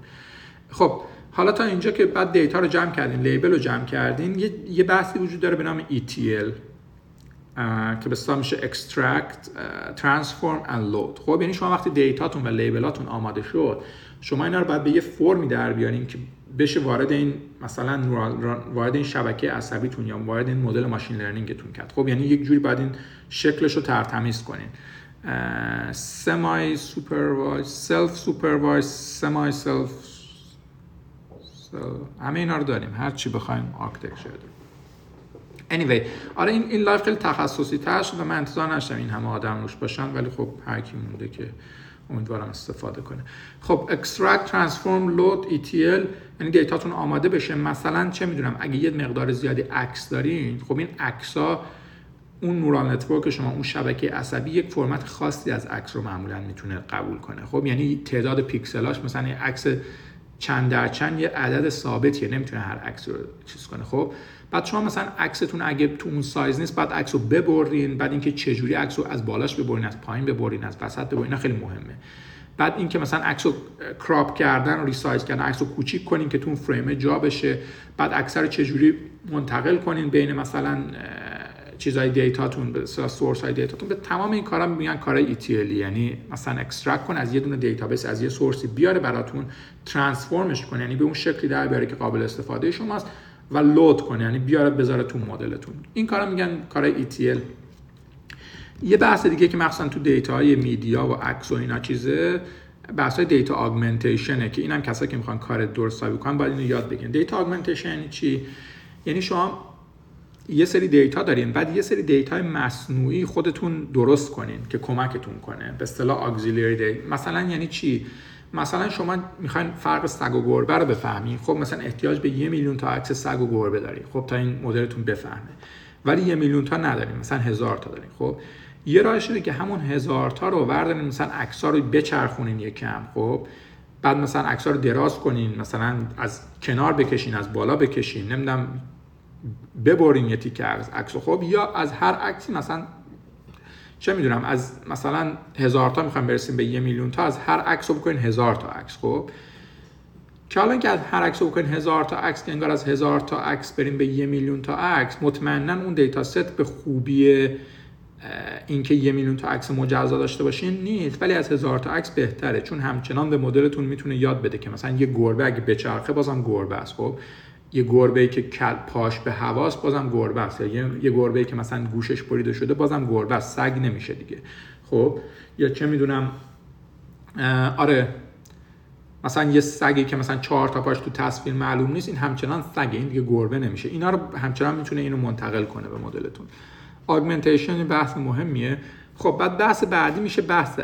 خب حالا تا اینجا که بعد دیتا رو جمع کردین label رو جمع کردین یه, یه بحثی وجود داره به نام ETL که به میشه extract, transform and load. خب یعنی شما وقتی دیتاتون و label اتون آماده شد شما اینا رو باید به یه فرمی در بیارین که بشه وارد این مثلا وارد این شبکه عصبیتون یا وارد این مدل machine learning تون کرد. خب یعنی یک جوری باید این شکلش رو ترتمیز کنین. سمای سوپروایز سلف سوپروایز سمای سلف همه اینا رو داریم. هر چی بخوایم آرکیتکچر داریم anyway آره این این لایف خیلی تخصصی تر شد و من انتظار نشدم این همه آدم روش باشن ولی خب هر کی مونده که امیدوارم استفاده کنه. خب extract transform load ETL یعنی دیتاتون آماده بشه. مثلا چه می‌دونم اگه یه مقدار زیادی عکس دارین خب این عکس ها اون neural network شما اون شبکه عصبی یک فرمت خاصی از عکس رو معمولا می‌تونه قبول کنه. خب یعنی تعداد پیکسلاش مثلا عکس چند در چند یه عدد ثابتیه نمی‌تونه هر عکس رو چیز کنه. خب بعد شما مثلا عکستون اگه تو اون سایز نیست بعد عکس رو ببرین بعد اینکه چجوری عکس رو از بالاش ببرین از پایین ببرین از وسط ببرین اینا خیلی مهمه. بعد اینکه مثلا عکس رو crop کردن و resize کردن عکس کوچیک کنین که تو اون فریم جا بشه. بعد اکثر چجوری منتقل کنین بین مثلا چیزای دیتاتون به source های دیتاتون به تمام این کارا میگن کارهای ETL یعنی مثلا extract کن از یه دونه database از یه source ی بیاره براتون transform ش کنه. یعنی به اون شکلی در بیاره که قابل استفاده شماست و load کنه. یعنی بیاره بذاره تو مدلتون. این کارا میگن کارهای ETL یه بحث دیگه که مخصوصا تو دیتا های media و عکس و اینا چیزه بحث های data augmentation ه که اینم کسایی که می‌خوان کار درست حسابی کنن باید اینو یاد بگیرن. data augmentation یعنی چی؟ یعنی شما یه سری دیتا دارین بعد یه سری دیتا مصنوعی خودتون درست کنین که کمکتون کنه. به اصطلاح auxiliary data مثلا یعنی چی؟ مثلا شما می‌خواین فرق سگ و گربه رو بفهمین. خب مثلا احتیاج به یه میلیون تا عکس سگ و گربه دارین. خب تا این مدلتون بفهمه. ولی یه میلیون تا نداریم مثلا هزار تا دارین. خب یه راهش اینه که همون هزار تا رو بردارین مثلا عکس رو بچرخونین یکم خب بعد مثلا عکس رو دراز کنین. مثلا از کنار بکشین از بالا بکشین. نمی‌دونم ببرین یه تیکه عکس خب یا از هر عکسی مثلا چه می‌دونم از مثلا هزار تا می‌خوایم برسیم به یه میلیون تا از هر عکس رو بکنین هزار تا عکس خب که حالا که از هر عکس رو بکنین هزار تا عکس که انگار از هزار تا عکس بریم به یه میلیون تا عکس مطمئنا اون دیتا ست به خوبی اینکه یه میلیون تا عکس مجزا داشته باشین نیست ولی از هزار تا عکس بهتره چون همچنان به مدلتون می‌تونه یاد بده که مثلا یه گربه اگه بچرخه بازم گربه است خب یه گربه ای که کل پاش به هواست بازم گربه است. یا یه گربه ای که مثلا گوشش بریده شده بازم گربه است. سگ نمیشه دیگه. خب؟ یا چه می‌دونم آره. مثلا یه سگی که مثلا چهار تا پاش تو تصویر معلوم نیست این همچنان سگه این دیگه گربه نمیشه. اینا رو همچنان می‌تونه اینو منتقل کنه به مدلتون. augmentation بحث مهمیه. خب بعد بحث بعدی میشه بحث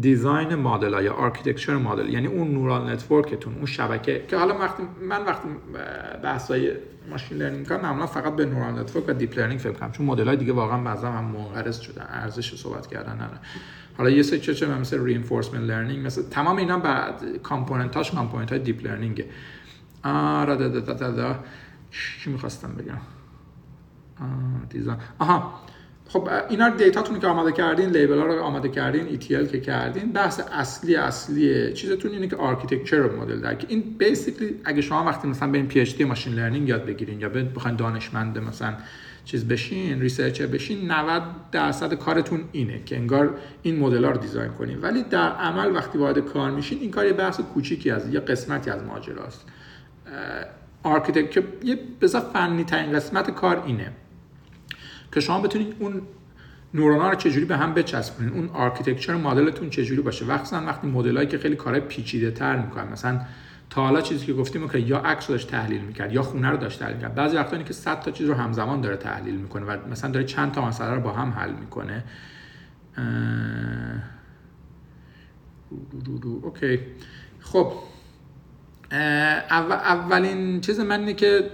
design مدل یا architecture مدل یعنی اون neural network تون اون شبکه که حالا وقتی من وقتی بحثای machine learning کنم معمولا فقط به neural network و deep learning فکر کنم چون مدل های دیگه واقعا بعضا هم منقرض شدن ارزش صحبت کردن نه حالا یه سری چه مثل reinforcement learning مثل تمام اینا بعد component اش component های deep learning آره دا دا دا دا چی می‌خواستم بگم؟ design. آها خب اینا data تون که آماده کردین label ها رو آماده کردین ETL که کردین بحث اصلی اصلی چیزتون اینه که architecture مدل در که این basically اگه شما وقتی مثلا برین PhD machine learning یاد بگیرین یا بخواین دانشمند مثلا چیز بشین researcher بشین 90 درصد کارتون اینه که انگار این مدل ها رو design کنین. ولی در عمل وقتی وارد کار میشین این کار یه بحث کوچیکی از یه قسمتی از ماجراست. architecture یه بذار فنی ترین قسمت کار اینه. که شما بتونید اون نورونا رو چجوری به هم بچسبونید اون architecture مدلتون چجوری باشه. وقتا وقتی مدلایی که خیلی کارهای پیچیده تر می‌کنن مثلا تا حالا چیزی که گفتیم که یا عکس داشت تحلیل می‌کرد یا خونه رو داشت تحلیل می‌کرد. بعضی وقتا که 100 تا چیز رو همزمان داره تحلیل می‌کنه و مثلا داره چند تا مسئله رو با هم حل می‌کنه. OK. خب اولین چیز من اینه که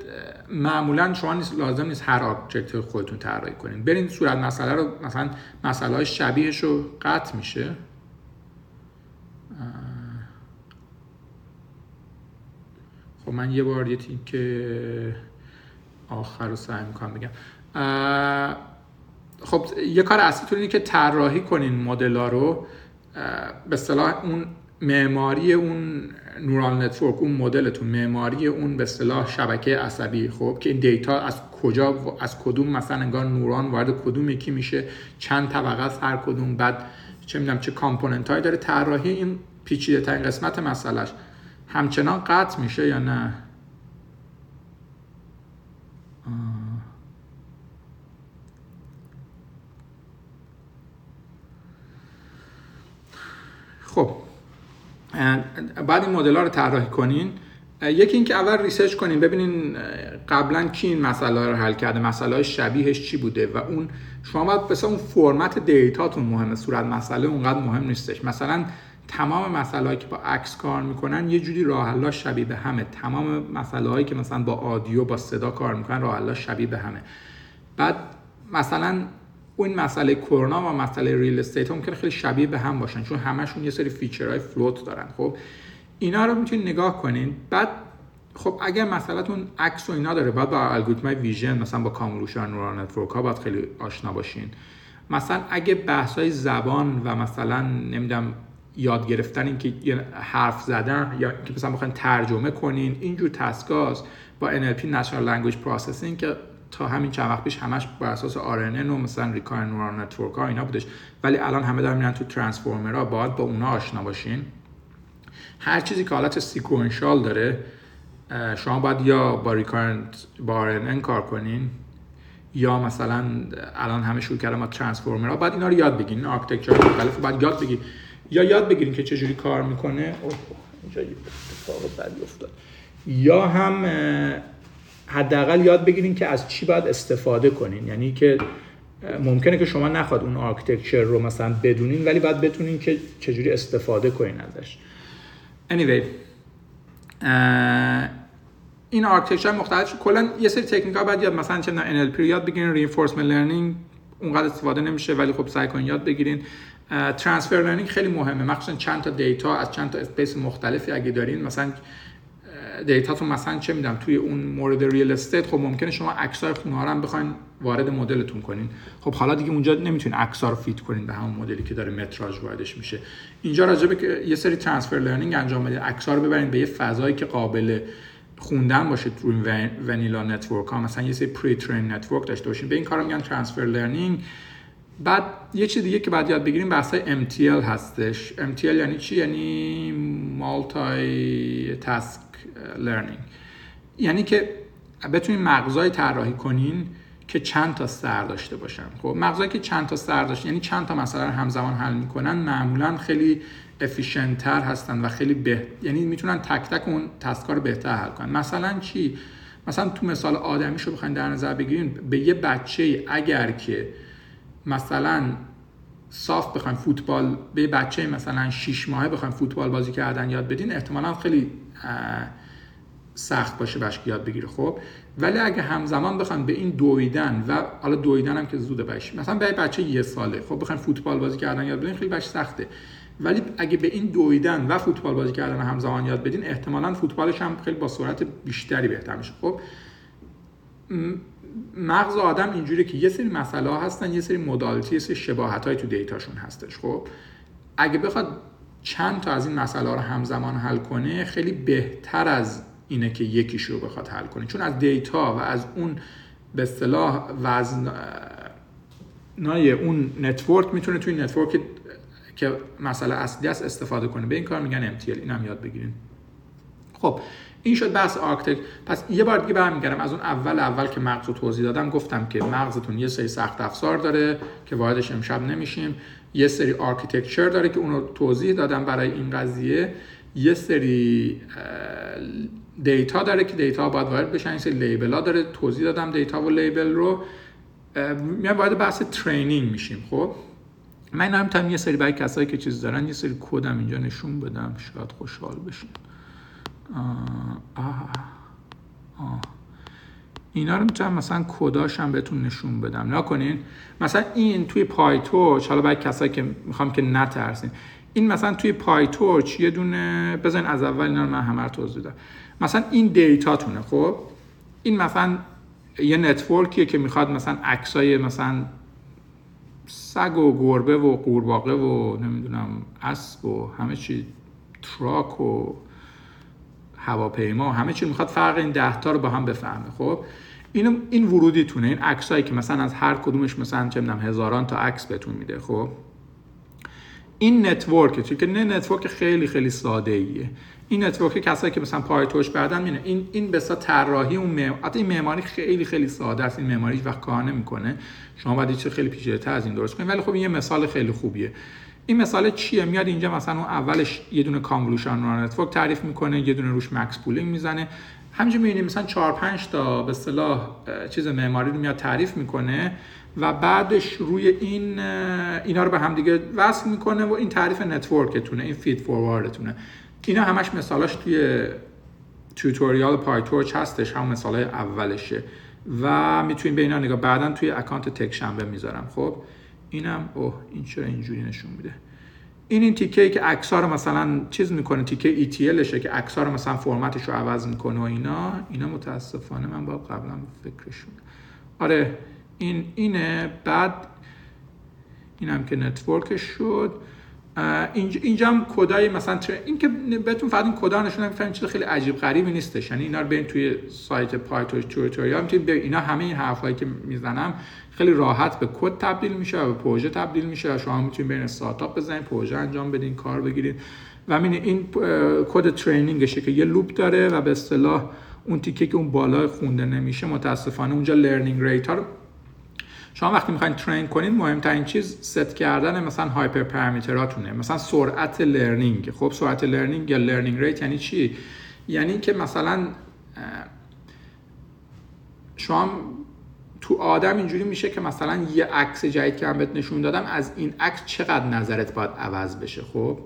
معمولا شما نیست لازم نیست هر object خودتون طراحی کنین. برین صورت مسئله رو مثلا مسئله های شبیهش رو قطع میشه. خب من یه بار یه که آخر رو سعی می‌کنم بگم. خب یه کار اصلی اینه که طراحی کنین مدل رو. به اصطلاح اون معماری اون neural network اون مدلتون معماری اون به اصطلاح شبکه عصبی. خب که این data از کجا از کدوم مثلا انگار نورون وارد کدوم یکی میشه چند طبقه از هر کدوم. بعد چه می‌دونم چه component هایی داره. طراحی این پیچیده ترین قسمت مسئلهش. همچنان قطع میشه یا نه؟ خب. بعد این مدل ها رو طراحی کنین. یکی اینکه اول research کنین ببینین قبلا کی این مسئله رو حل کرده مسئله های شبیهش چی بوده و اون شما باید مثلا اون فرمت data تون مهمه صورت مسئله اونقدر مهم نیستش. مثلا تمام مسئله که با عکس کار می‌کنن یه جوری راه شبیه به همه. تمام مسئله که مثلا با audio با صدا کار می‌کنن راه شبیه به همه. بعد مثلا اون مسئله کرونا و مسئله real estate ممکنه خیلی شبیه به هم باشن چون همشون یه سری feature های float دارن خب؟ اینا رو می‌تونید نگاه کنین. بعد خب اگر مسئلهتون عکس و اینا داره بعد با الگوریتم vision مثلا با convolution neural network ها باید خیلی آشنا باشین. مثلا اگه بحث های زبان و مثلا نمی‌دونم یاد گرفتن اینکه حرف زدن یا که مثلا بخواین ترجمه کنین اینجور task هاست با NLP Natural Language Processing که تا همین چند وقت پیش همش بر اساس RNN و مثلا recurrent neural network ها اینا بودش. ولی الان همه دارن میرن تو transformer ها باید با اونا آشنا باشین. هر چیزی که حالت sequential داره شما باید یا با recurrent با RNN کار کنین یا مثلا الان همه شروع کردن با transformer ها باید اینا رو یاد بگیرین architecture مختلف باید یاد بگیرین. یا یاد بگیرین که چجوری کار می‌کنه. اینجا اتفاق بدی افتاد. یا هم حداقل یاد بگیرین که از چی باید استفاده کنین. یعنی که ممکنه که شما نخواد اون architecture رو مثلا بدونین ولی باید بتونین که چجوری استفاده کنین ازش. Anyway این architecture مختلف کلا یه سری تکنیک ها باید یاد مثلا چه NLP یاد بگیرین reinforcement learning اونقدر استفاده نمیشه ولی خب سعی کنین یاد بگیرین. transfer learning خیلی مهمه. مخصوصا چند تا data از چند تا space مختلفی اگه دارین مثلا data تون مثلا چه می‌دونم توی اون مورد real estate خب ممکنه شما عکس خونه ها هم بخواین وارد مدلتون کنین. خب حالا دیگه اونجا نمی‌تونین عکس رو fit کنین به همون مدلی که داره متراژ واردش میشه. اینجا راجبه که یه سری transfer learning انجام بدید عکس رو ببرین به یه فضایی که قابل خوندن باشه روی vanilla network ها. مثلا یه سری pre-train network داشته باشین. به این کار میگن transfer learning بعد یه چیز دیگه که بعد یاد بگیریم بحث MTL هستش. MTL یعنی چی؟ یعنی multi-task learning یعنی که بتونین مغزای طراحی کنین که چند تا سر داشته باشن. خب مغزایی که چند تا سر داشت یعنی چند تا مسئله رو همزمان حل می‌کنن معمولا خیلی efficient تر هستن و خیلی به یعنی می‌تونن تک تک اون task ها رو بهتر حل کنن. مثلا چی؟ مثلا تو مثال آدمی رو بخواین در نظر بگیرین به یه بچه اگر که مثلا صاف بخوایم فوتبال به بچه مثلا 6 ماهه بخوایم فوتبال بازی کردن یاد بدین احتمالا خیلی سخت باشه بهش یاد بگیره خب؟ ولی اگه همزمان بخوایم به این دویدن و حالا دویدن هم که زوده بشه مثلا به بچه یه ساله خب؟ بخوایم فوتبال بازی کردن یاد بدین خیلی بهش سخته. ولی اگه به این دویدن و فوتبال بازی کردن همزمان یاد بدین احتمالا فوتبالش هم خیلی با سرعت بیشتری بهتر میشه خب؟ مغز آدم اینجوری که یه سری مسئله ها هستن یه سری modality یه سری شباهت های تو data شون هستش خب؟ اگه بخواد چند تا از این مسئله رو همزمان حل کنه خیلی بهتر از اینه که یکیش رو بخواد حل کنه. چون از data و از اون به اصطلاح وزن های اون network می‌تونه توی network که مسئله اصلی است استفاده کنه. به این کار میگن MTL این هم یاد بگیرین. خب این شد بحث architecture پس یه بار دیگه برمیگردم. از اون اول اول که مغز رو توضیح دادم گفتم که مغزتون یه سری سخت افزار داره که واردش امشب نمیشیم. یه سری architecture داره که اونو توضیح دادم برای این قضیه. یه سری data داره که data باید وارد بشن. این سری label ها داره توضیح دادم data و label رو. میان وارد بحث training میشیم خب؟ من هم یه سری برای کسایی که چیز دارن یه سری کدم اینجا نشون بدم شاید خوشحال بشین آه آه. اینا رو می‌تونم مثلا کداش بهتون نشون بدم. نکنین؟ مثلا این توی PyTorch حالا برای کسایی که می‌خوام که نترسین. این مثلا توی PyTorch یه دونه بزن از اول اینا رو من همه رو توضیح دادم. مثلا این دیتاتونه خب؟ این مثلا یه network یه که می‌خواد مثلا عکسای مثلا سگ و گربه و قورباغه و نمی‌دونم اسب و همه چی تراک و هواپیما همه چی می‌خواد فرق این ده تا رو با هم بفهمه. خب این این ورودی تونه این عکسایی که مثلا از هر کدومش مثلا چه می‌دونم هزاران تا عکس بهتون میده. خب این نتورک چون که نه نتورک خیلی خیلی ساده ایه این نتورک کسایی که مثلا پای توش بعدن میینه این این بسا طراحی اون معماری این معماری خیلی خیلی ساده است. این معماری وقت کار نمی‌کنه. شما باید چه خیلی پیچیده‌تر از این درست کنید. ولی خب این یه مثال خیلی خوبیه. این مثال چیه؟ میاد اینجا مثلا اون اولش یه دونه convolution neural network تعریف می‌کنه یه دونه روش max pooling می‌زنه. همینجوری می‌بینیم مثلا 4 5 تا به اصطلاح چیز معماری رو میاد تعریف می‌کنه و بعدش روی این اینا رو به هم دیگه وصل می‌کنه و این تعریف network تونه این feed forward تونه اینا همش مثالاش توی tutorial PyTorch هستش هم مثالای اولشه. و می‌تونیم به اینا نگاه بعدا توی اکانت تک شنبه می‌ذارم خب؟ اینم اوه این چرا اینجوری نشون میده؟ این این تیکه که عکس‌ها رو مثلا چیز می‌کنه تیکه ETLشه که عکس‌ها رو مثلا فرمتش رو عوض می‌کنه و اینا اینا متاسفانه من با قبلا فکرشون. آره این اینه. بعد اینم که نتورکش شد. اینجا هم کدای مثلا این که بهتون فقط این کدا نشون میدم چیز خیلی عجیب غریبی نیستش. یعنی اینا رو ببین توی سایت پایتوش توتوریال می‌تونید اینا همه این حرفایی که می‌زنم خیلی راحت به کد تبدیل میشه و به پروژه تبدیل میشه شما می‌تونید بین استارتاپ بزنید پروژه انجام بدین کار بگیرید و این کد training شه که یه loop داره و به اصطلاح اون تیکه که اون بالا خونده نمیشه متاسفانه اونجا learning rate ها شما وقتی می‌خواین train کنید مهمترین چیز ست کردن مثلا hyperparameter اتونه مثلا سرعت learning خب سرعت learning یا learning rate یعنی چی؟ یعنی که مثلا شما تو آدم اینجوری میشه که مثلا یه عکس جدید که من بهت نشون دادم از این عکس چقدر نظرت باید عوض بشه؟ خب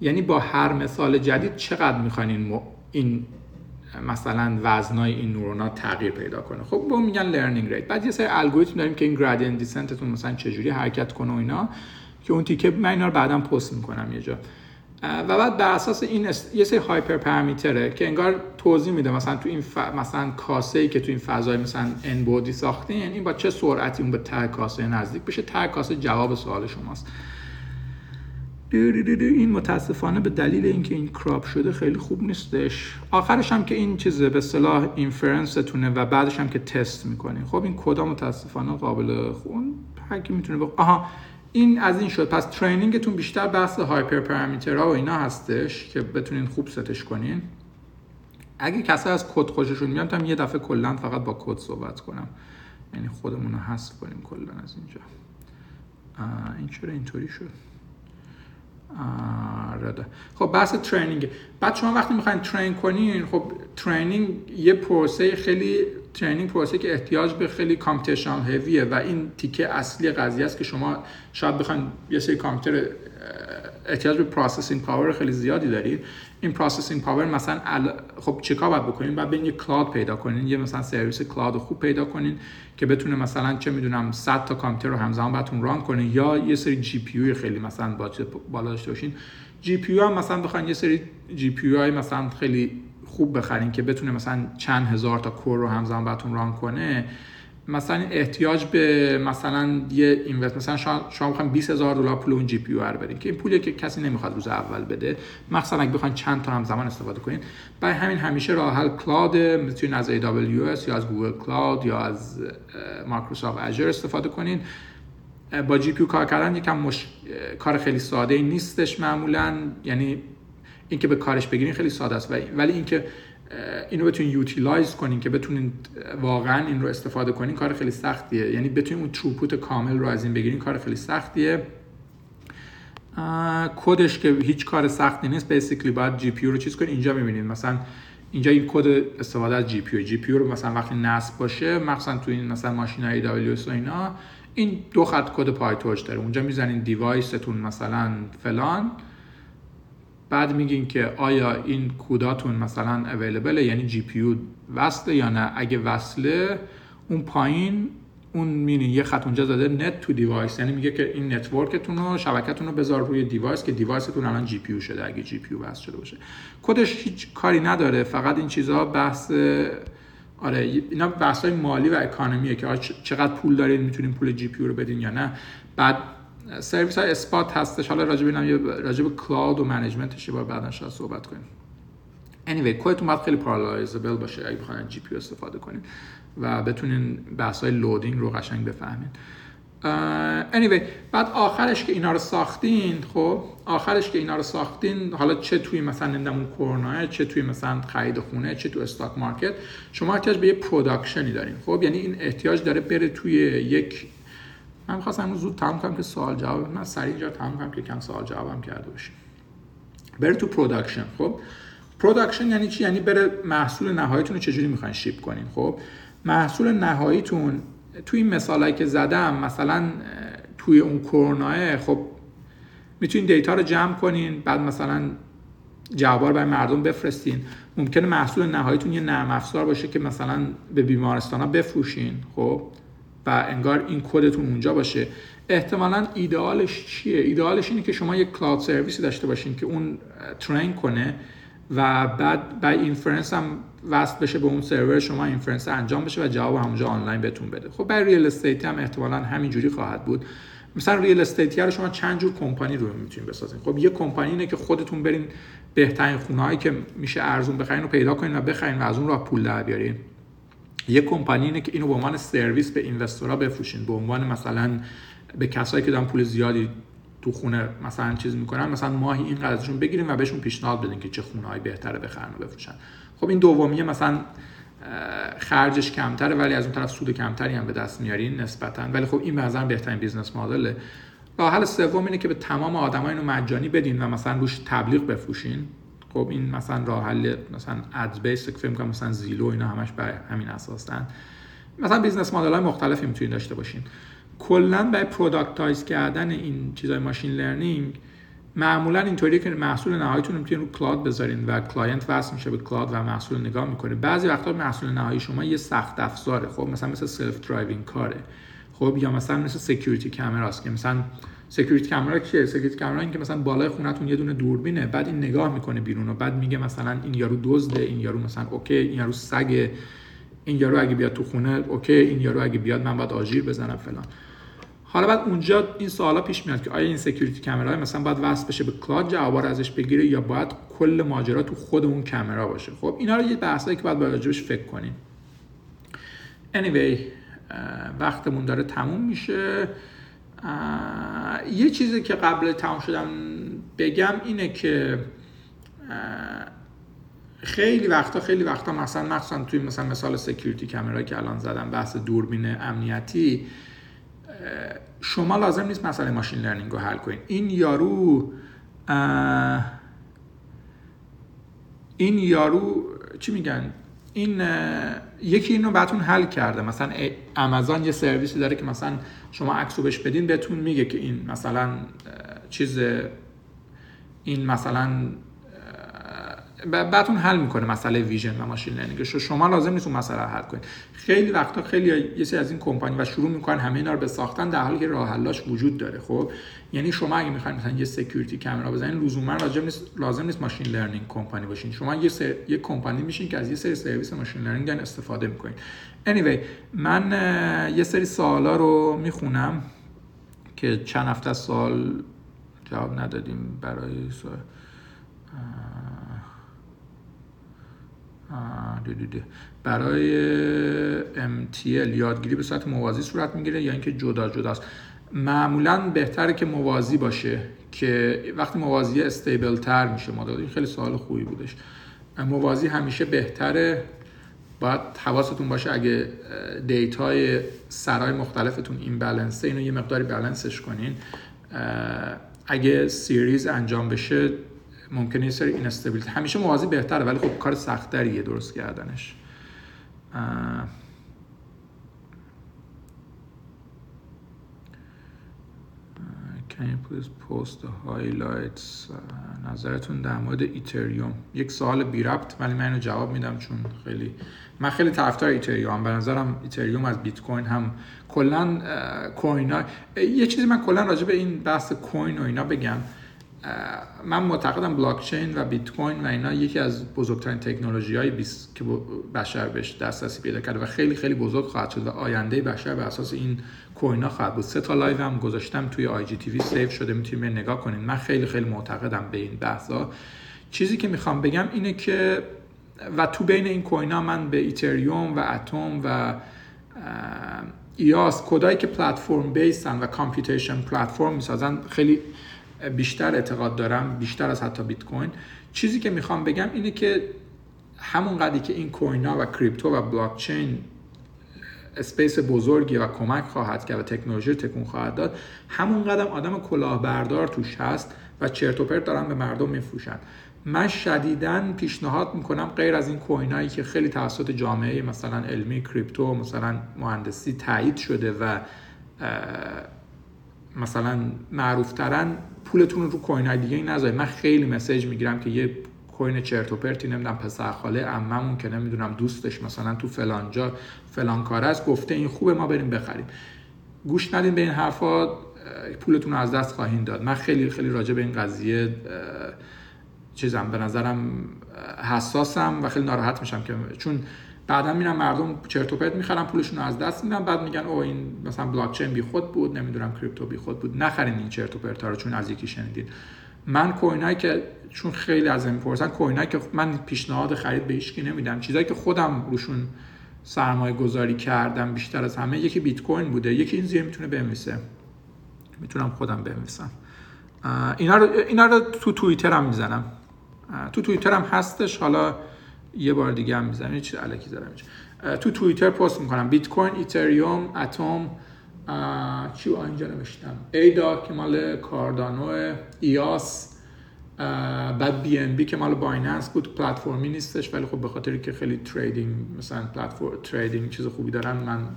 یعنی با هر مثال جدید چقدر می‌خواین این, این مثلا وزنای این نورونا تغییر پیدا کنه. خب به میگن learning rate بعد یه سری الگوریتم داریم که این gradient descent تون مثلا چجوری حرکت کنه و اینا که اون تیکه من اینا رو بعدا پست می‌کنم یه جا. و بعد بر اساس این یه سری هایپر پرمیتره که انگار توضیح میده مثلا تو این ف... مثلا کاسه ای که تو این فضای مثلا ان بودی ساختین این با چه سرعتی اون به ته کاسه نزدیک بشه؟ ته کاسه جواب سوال شماست. این متاسفانه به دلیل اینکه این کراپ شده خیلی خوب نیستش آخرش هم که این چیزه به صلاح اینفرنستونه و بعدش هم که تست می‌کنین خب این کدا متاسفانه قابل خون هر کی می‌تونه بخ... آها این از این شد پس ترینینگتون بیشتر بحث هایپر پارامترها و اینا هستش که بتونین خوب ستش کنین اگه کسی از کد خوششون میاد تا یه دفعه کلا فقط با کد صحبت کنم یعنی خودمون رو حذف کنیم کلا از اینجا این چرا اینطوری شد آره خب بحث training بعد شما وقتی می‌خواین train کنین خب training یه پروسه خیلی training پروسه که احتیاج به خیلی computational heavy ه و این تیکه اصلی قضیه است که شما شاید بخواین یه سری کامپیوتر احتیاج به processing power خیلی زیادی دارید. این processing power مثلا خب چیکار باید بکنین؟ بعد بین یه cloud پیدا کنین یه مثلا سرویس cloud خوب پیدا کنین که بتونه مثلا چه می‌دونم 100 تا کامپیوتر رو همزمان براتون run کنه یا یه سری GPU خیلی مثلا بالا داشته باشین. GPU هم مثلا بخواین یه سری GPU مثلا خیلی خوب بخرین که بتونه مثلا چند هزار تا core رو همزمان براتون run کنه مثلا احتیاج به مثلا یه invest مثلا شما بخواید 20 هزار دلار پول اون GPU بدین که این پولی که کسی نمی‌خواد روز اول بده. مثلا اگه بخواید چند تا هم زمان استفاده کنین. برای همین همیشه راه حل cloud می‌تونین از AWS یا از Google Cloud یا از Microsoft Azure استفاده کنین. با GPU کار کردن یکم مش... کار خیلی ساده ای نیستش معمولا. یعنی اینکه به کارش بگیرین خیلی ساده است. ولی اینکه اینو بتونین utilize کنین که بتونین واقعا این رو استفاده کنین کار خیلی سختیه. یعنی بتونین اون throughput کامل رو از این بگیرین کار خیلی سختیه. کدش که هیچ کار سختی نیست basically باید GPU رو چیز کنین. اینجا می‌بینید مثلا اینجا این کد استفاده از GPU GPU رو مثلا وقتی نصب باشه مخصوصا تو این مثلا ماشین های و اینا این دو خط کد PyTorch داره. اونجا می‌زنین device تون مثلا فلان. بعد میگین که آیا این CUDA تون مثلا available یعنی GPU وصله یا نه؟ اگه وصله اون پایین اون مینی یه خط اونجا زده net to device یعنی میگه که این network تون رو شبکتون رو بذار روی device که device تون الان GPU شده. اگه GPU وصل شده باشه. کدش هیچ کاری نداره. فقط این چیزها بحث آره اینا بحث های مالی و economy ه که چقدر پول دارین می‌تونین پول GPU رو بدین یا نه. بعد سرویس های spot هستش. حالا راجب اینم راجب cloud و management ش با بعدا شاید صحبت کنیم. Anyway کدتون باید خیلی parallelizable باشه اگه بخواین GPU استفاده کنین و بتونین بحث های loading رو قشنگ بفهمین. anyway بعد آخرش که اینا رو ساختین خب آخرش که اینا رو ساختین حالا چه توی مثلا نمی‌دونم کرونا چه توی مثلا خرید خونه چه تو stock market شما احتیاج به یه production ی دارین. خب یعنی این احتیاج داره بره توی یک من خواستم زود تمام کنم که سوال جواب من سریع اینجا تمام کنم که کم سوال جوابم کرده باشیم بره تو production خب production یعنی چی؟ یعنی بره محصول نهاییتون رو چجوری می‌خواین ship کنین؟ خب محصول نهاییتون توی این مثالایی که زدم مثلا توی اون کرونا خب می‌تونین data رو جمع کنین بعد مثلا جواب برای مردم بفرستین. ممکنه محصول نهاییتون یه نرم افزار باشه که مثلا به بیمارستان ها بفروشین. خب و انگار این کدتون اونجا باشه. احتمالا ایدئالش چیه؟ ایدئالش اینه که شما یک cloud service ی داشته باشین که اون train کنه و بعد با inference هم وصل بشه به اون سرور شما inference انجام بشه و جواب همونجا آنلاین بهتون بده. خب برای real estate هم احتمالا همینجوری خواهد بود. مثلا real estate ی رو شما چند جور کمپانی رو می‌تونید بسازین. خب یه کمپانی اینه که خودتون برین بهترین خونه‌ای که میشه ارزون بخرین رو پیدا کنین و بخرین و از اون راه پول در بیارین. یه کمپانی اینه که اینو به عنوان سرویس به investor ها بفروشین. به عنوان مثلا به کسایی که دارن پول زیادی تو خونه مثلا چیز می‌کنن مثلا ماهی این قرضشون بگیریم و بهشون پیشنهاد بدین که چه خونه بهتره بخرن و بفروشن. خب این دومیه مثلا خرجش کمتره ولی از اون طرف سود کمتری هم به دست میارین نسبتا. ولی خب این به بهترین business model ه. راه حل سوم اینه که به تمام آدمای اینو مجانی بدین و مثلا روش تبلیغ بفروشین. خب این مثلا راه حل مثلا ad based فکر مثلا زیلو اینا همش بر همین اساسن. مثلا business model های مختلفی می‌تونید داشته باشین کلا برای productize کردن این چیزای machine learning معمولا اینطوریه که محصول نهاییتون می‌تونید رو cloud بذارین و client وصل میشه به cloud و محصول نگاه می‌کنه. بعضی وقتا محصول نهایی شما یه سخت افزاره. خب مثلا مثل self driving car ه. خب یا مثلا مثل security camera ست که مثلا security camera چیه security camera این که مثلا بالای خونتون یه دونه دوربینه بعد این نگاه می‌کنه بیرون و بعد میگه مثلا این یارو دزده این یارو مثلا okay این یارو سگ این یارو اگه بیاد تو خونه okay این یارو اگه بیاد من باید آژیر بزنم فلان. حالا بعد اونجا این سوالا پیش میاد که آیا این security camera مثلا باید وصل بشه به cloud جواب ازش بگیره یا باید کل ماجرا تو خود اون کامرا باشه؟ خب اینا رو یه بحثایی که باید راجبش فکر کنیم. Anyway وقتمون داره تموم میشه. یه چیزی که قبل تمام شدم بگم اینه که خیلی وقتا خیلی وقتا مثلا مخصوصا توی مثلا مثال security camera که الان زدم بحث دوربین امنیتی شما لازم نیست مسئله machine learning رو حل کنید این یارو این یارو چی میگن؟ این یکی اینو براتون حل کرده. مثلا آمازون یه سرویسی داره که مثلا شما عکسو بهش بدین بهتون میگه که این مثلا چیز این مثلا بعدتون حل می‌کنه مسئله vision و machine learning. شما لازم نیست اون مسئله حل کنید. خیلی وقتا خیلی یه سری از این کمپانی و شروع می‌کنن همه اینا رو به ساختن در حالی که راه حلاش وجود داره خب؟ یعنی شما اگه می‌خواین مثلا یه security camera بزنین لزوما لازم نیست لازم نیست machine learning کمپانی باشین. شما یه سر... یه کمپانی میشین که از یه سری سرویس machine learning استفاده می‌کنین anyway من یه سری سوالا رو می‌خونم که چند هفته سال جواب ندادیم برای سوال برای MTL یادگیری به صورت موازی صورت می‌گیره یا اینکه جدا جداست معمولا بهتره که موازی باشه که وقتی موازی استیبل تر میشه. مدل این خیلی سوال خوبی بودش. موازی همیشه بهتره. باید حواستون باشه اگه data set های مختلفتون imbalance ه اینو یه مقداری بلنسش کنین. اگه series انجام بشه ممکنه یه سری instability همیشه موازی بهتره ولی خب کار سختریه درست کردنش. Can you please post the highlights? نظرتون در مورد اتریوم یک سوال بی ربط ولی من اینو جواب میدم چون خیلی من خیلی طرفدار اتریوم به نظرم اتریوم از بیت کوین هم کلا coin ها یه چیزی من کلا راجع به این بحث coin و اینا بگم. من معتقدم بلاک چین و بیت کوین و اینا یکی از بزرگترین تکنولوژی های که بشر بهش دسترسی پیدا کرده و خیلی خیلی بزرگ خواهد شد و آینده بشر بر اساس این coin ها خواهد بود. سه تا live هم گذاشتم توی IGTV save شده می‌تونید نگاه کنید. من خیلی خیلی معتقدم به این بحثا چیزی که می‌خوام بگم اینه که و تو بین این coin ها من به اتریوم و اتم و EOS کدایی که platform based ن و computation platform می‌سازن خیلی بیشتر اعتقاد دارم بیشتر از حتی بیت کوین. چیزی که می‌خوام بگم اینه که همون قدری که این coin ها و crypto و blockchain space بزرگی و کمک خواهد کرد و تکنولوژی تکون خواهد داد همون قدرم آدم کلاهبردار توش هست و چرت و پرت دارن به مردم میفروشن. من شدیدا پیشنهاد می‌کنم غیر از این کوینایی که خیلی توسط جامعه مثلا علمی کریپتو مثلا مهندسی تایید شده و مثلا معروف ترن پولتون رو کوین های دیگه نذارید. من خیلی مسیج می‌گیرم که یه کوین چرت و پرتی نمی‌دونم پسر خاله عممون که نمی‌دونم دوستش مثلا تو فلان جا فلان کار است گفته این خوبه ما بریم بخریم. گوش ندین به این حرفا پولتون رو از دست خواهید داد. من خیلی خیلی راجع به این قضیه چیزم به نظرم حساسم و خیلی ناراحت میشم که چون بعدا میرم مردم چرت و پرت می‌خرن پولشون رو از دست میدن بعد میگن او این مثلا بلاک چین بی خود بود نمی‌دونم کریپتو بی خود بود نخرین این چرت و پرت رو چون از یکی شنیدین من کوینایی که چون خیلی از این پرسن کوینایی که من پیشنهاد خرید به هیچکی نمیدم. چیزایی که خودم روشون سرمایه گذاری کردم بیشتر از همه یکی بیت کوین بوده یکی این زیر می‌تونه بنویسه. می‌تونم خودم بنویسم. اینا رو, اینا رو تو توییتر هم می‌زنم تو توییتر هم هستش حالا یه بار دیگه هم می‌زنم چیز الکی زدم تو توییتر پست می‌کنم. بیت کوین اتریوم اتم چی اینجا نوشتم. ADA که مال کاردانو EOS بعد BNB که مال بایننس بود. پلتفرمی نیستش ولی خب به خاطری که خیلی trading مثلا platform trading چیز خوبی دارن من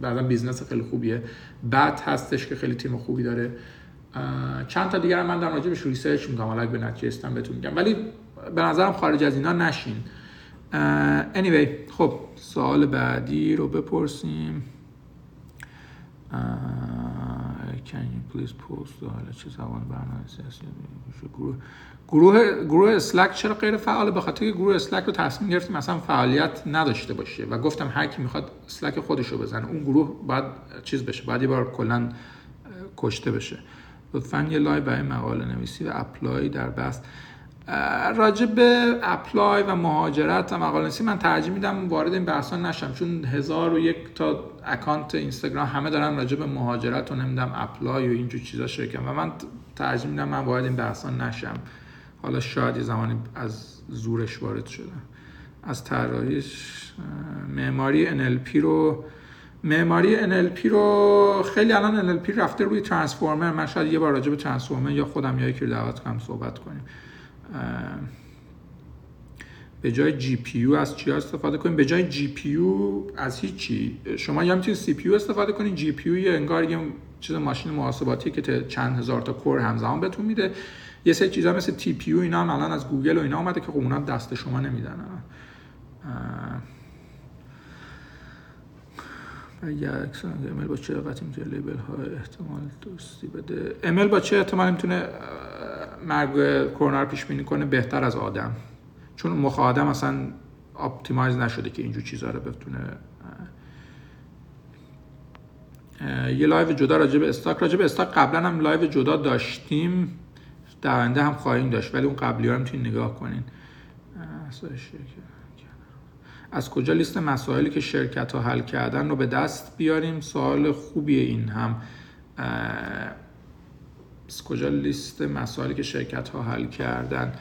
بعدا بیزنس خیلی خوبیه. بعد هستش که خیلی تیم خوبی داره. چند تا دیگر من در راجبش ریسرچ می‌کنم. حالا به نتیجه استم بهتون میگم. ولی به نظرم خارج از اینا نشین. Anyway خب سوال بعدی رو بپرسیم. Can you please post حالا چه زبان برنامه سیاسی گروه گروه گروه اسلک چرا غیر فعاله؟ به خاطر گروه اسلک رو تصمیم گرفتیم مثلا فعالیت نداشته باشه و گفتم هر کی می‌خواد اسلک خودش رو بزنه اون گروه باید چیز بشه بعد یه بار کلا کشته بشه. لطفا یه live برای مقاله نویسی و apply در بحث. راجع به apply و مهاجرت و مقاله من ترجیح میدم وارد این بحثا نشم چون هزار و یک تا account اینستاگرام همه دارن راجع به مهاجرت و نمی‌دونم apply و اینجور چیزا شرکم و من ترجیح میدم من وارد این بحثا نشم. حالا شاید یه زمانی از زورش وارد شدم. از طراحیش معماری NLP رو معماری NLP رو خیلی الان NLP رفته روی transformer. من شاید یه بار راجع به transformer یا خودم یا یکی رو دعوت کنم صحبت کنیم. به جای GPU از چی استفاده کنیم؟ به جای GPU از هیچی. شما یا می‌تونید CPU استفاده کنید GPU انگار یه چیز ماشین محاسباتی که چند هزار تا core همزمان بهتون میده. یه سری چیزا مثل TPU اینا هم الان از گوگل و اینا اومده که خب اونا دست شما نمیدن. یا ML با چه قطعیتی می‌تونه label ها احتمال درستی بده؟ ML با چه احتمال می‌تونه مرگ کرونا رو پیش بینی کنه بهتر از آدم. چون مخ آدم اصلا optimize نشده که اینجور چیزها رو بتونه یه live جدا راجع به stock. راجع به stock قبلا هم live جدا داشتیم در هم خواهیم داشت ولی اون قبلی ها رو می‌تونید نگاه کنین. از کجا لیست مسائلی که شرکت ها حل کردن رو به دست بیاریم؟ سوال خوبیه این هم. کجا لیست مسائلی که شرکت ها حل کردن؟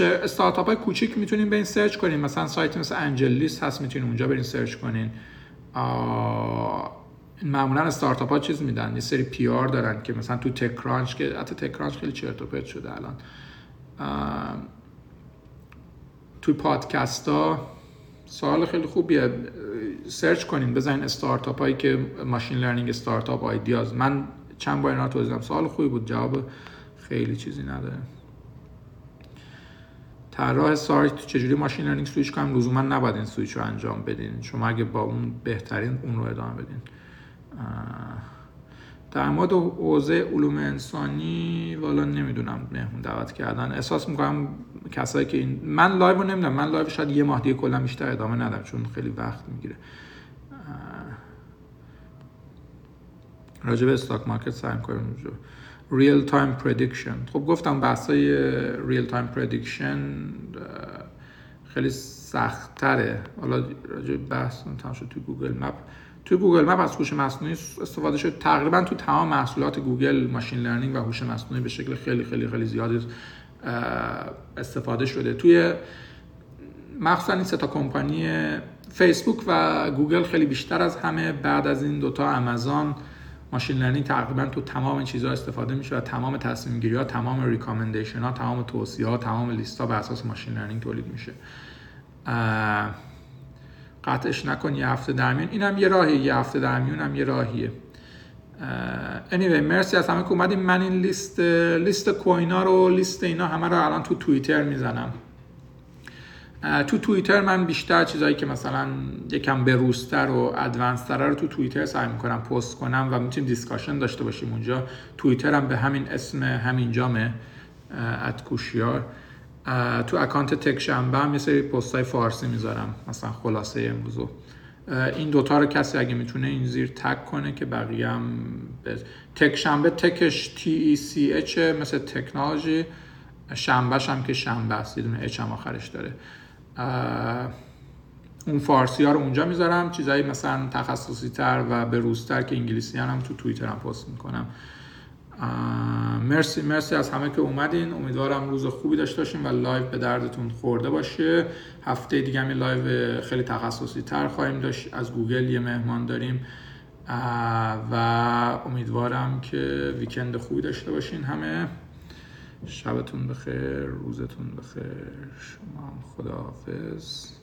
استارتاپ های کوچیک می‌تونین برین search کنین. مثلا سایت مثل AngelList هست می‌تونین اونجا برین search کنین. معمولا استارتاپ ها چیز میدن؟ یه سری PR دارن که مثلا تو TechCrunch که حتی TechCrunch خیلی چرت و پرت شده الان. توی پادکست ها سوال خیلی خوبیه. search کنین بزنین استارتاپ هایی که machine learning startup ideas. من چند بار اینا توضیح سوال خوبی بود جواب خیلی چیزی نداره. طراح سایت چجوری machine learning switch کنم؟ لزوما نباید این سویچ رو انجام بدین. شما اگه با اون بهترین اون رو ادامه بدین. در مورد حوزه علوم انسانی والا نمی‌دونم مهمون دعوت کردن. احساس می‌کنم کسایی که این من live رو نمی‌دونم. من live شاید یه ماه دیگه کلا بیشتر ادامه ندم چون خیلی وقت می‌گیره. راجع به stock market سعی کنیم real time prediction خب گفتم بحثای real time prediction خیلی سخت تره حالا راجع بحث تمام شد تو Google Map. تو Google Map از هوش مصنوعی استفاده شد. تقریبا تو تمام محصولات گوگل machine learning و هوش مصنوعی به شکل خیلی خیلی خیلی زیادی استفاده شده. توی مخصوصا این سه تا کمپانی فیسبوک و گوگل خیلی بیشتر از همه بعد از این دوتا آمازون machine learning تقریبا تو تمام این چیزها استفاده میشه و تمام تصمیم گیری ها تمام recommendation ها تمام توصیه ها تمام لیست ها بر اساس machine learning تولید میشه. قطعش نکن یه هفته درمیون اینم یه راهیه یه هفته درمیون هم یه راهیه. anyway مرسی از همه که اومدیم من این لیست لیست کوینا رو لیست اینا همه رو الان تو توییتر می‌زنم. تو توییتر من بیشتر چیزایی که مثلا یکم بروستر و ادوانستر رو تو توییتر سعی می‌کنم پست کنم و می‌تونیم دیسکاشن داشته باشیم اونجا. توییتر هم به همین اسم همین جامه ات کوشیار. تو اکانت تک شنبه هم یه سری پست های فارسی می‌ذارم مثلا خلاصه امروزو این دوتا رو کسی اگه می‌تونه این زیر تک کنه که بقیه هم تک شنبه تکش تی ای اچ مثل تکنولوژی. شنبهش هم که شنبه است یه دونه هم آخرش داره. اون فارسی ها رو اونجا می‌ذارم. چیزایی مثلا تخصصی تر و به که انگلیسی هم تو توییتر هم پست می‌کنم. مرسی مرسی از همه که اومدین. امیدوارم روز خوبی داشته باشین و live به دردتون خورده باشه. هفته دیگه هم live خیلی تخصصی تر خواهیم داشت. از گوگل یه مهمان داریم. و امیدوارم که ویکند خوبی داشته باشین همه. شبتون بخیر روزتون بخیر. شما هم خداحافظ.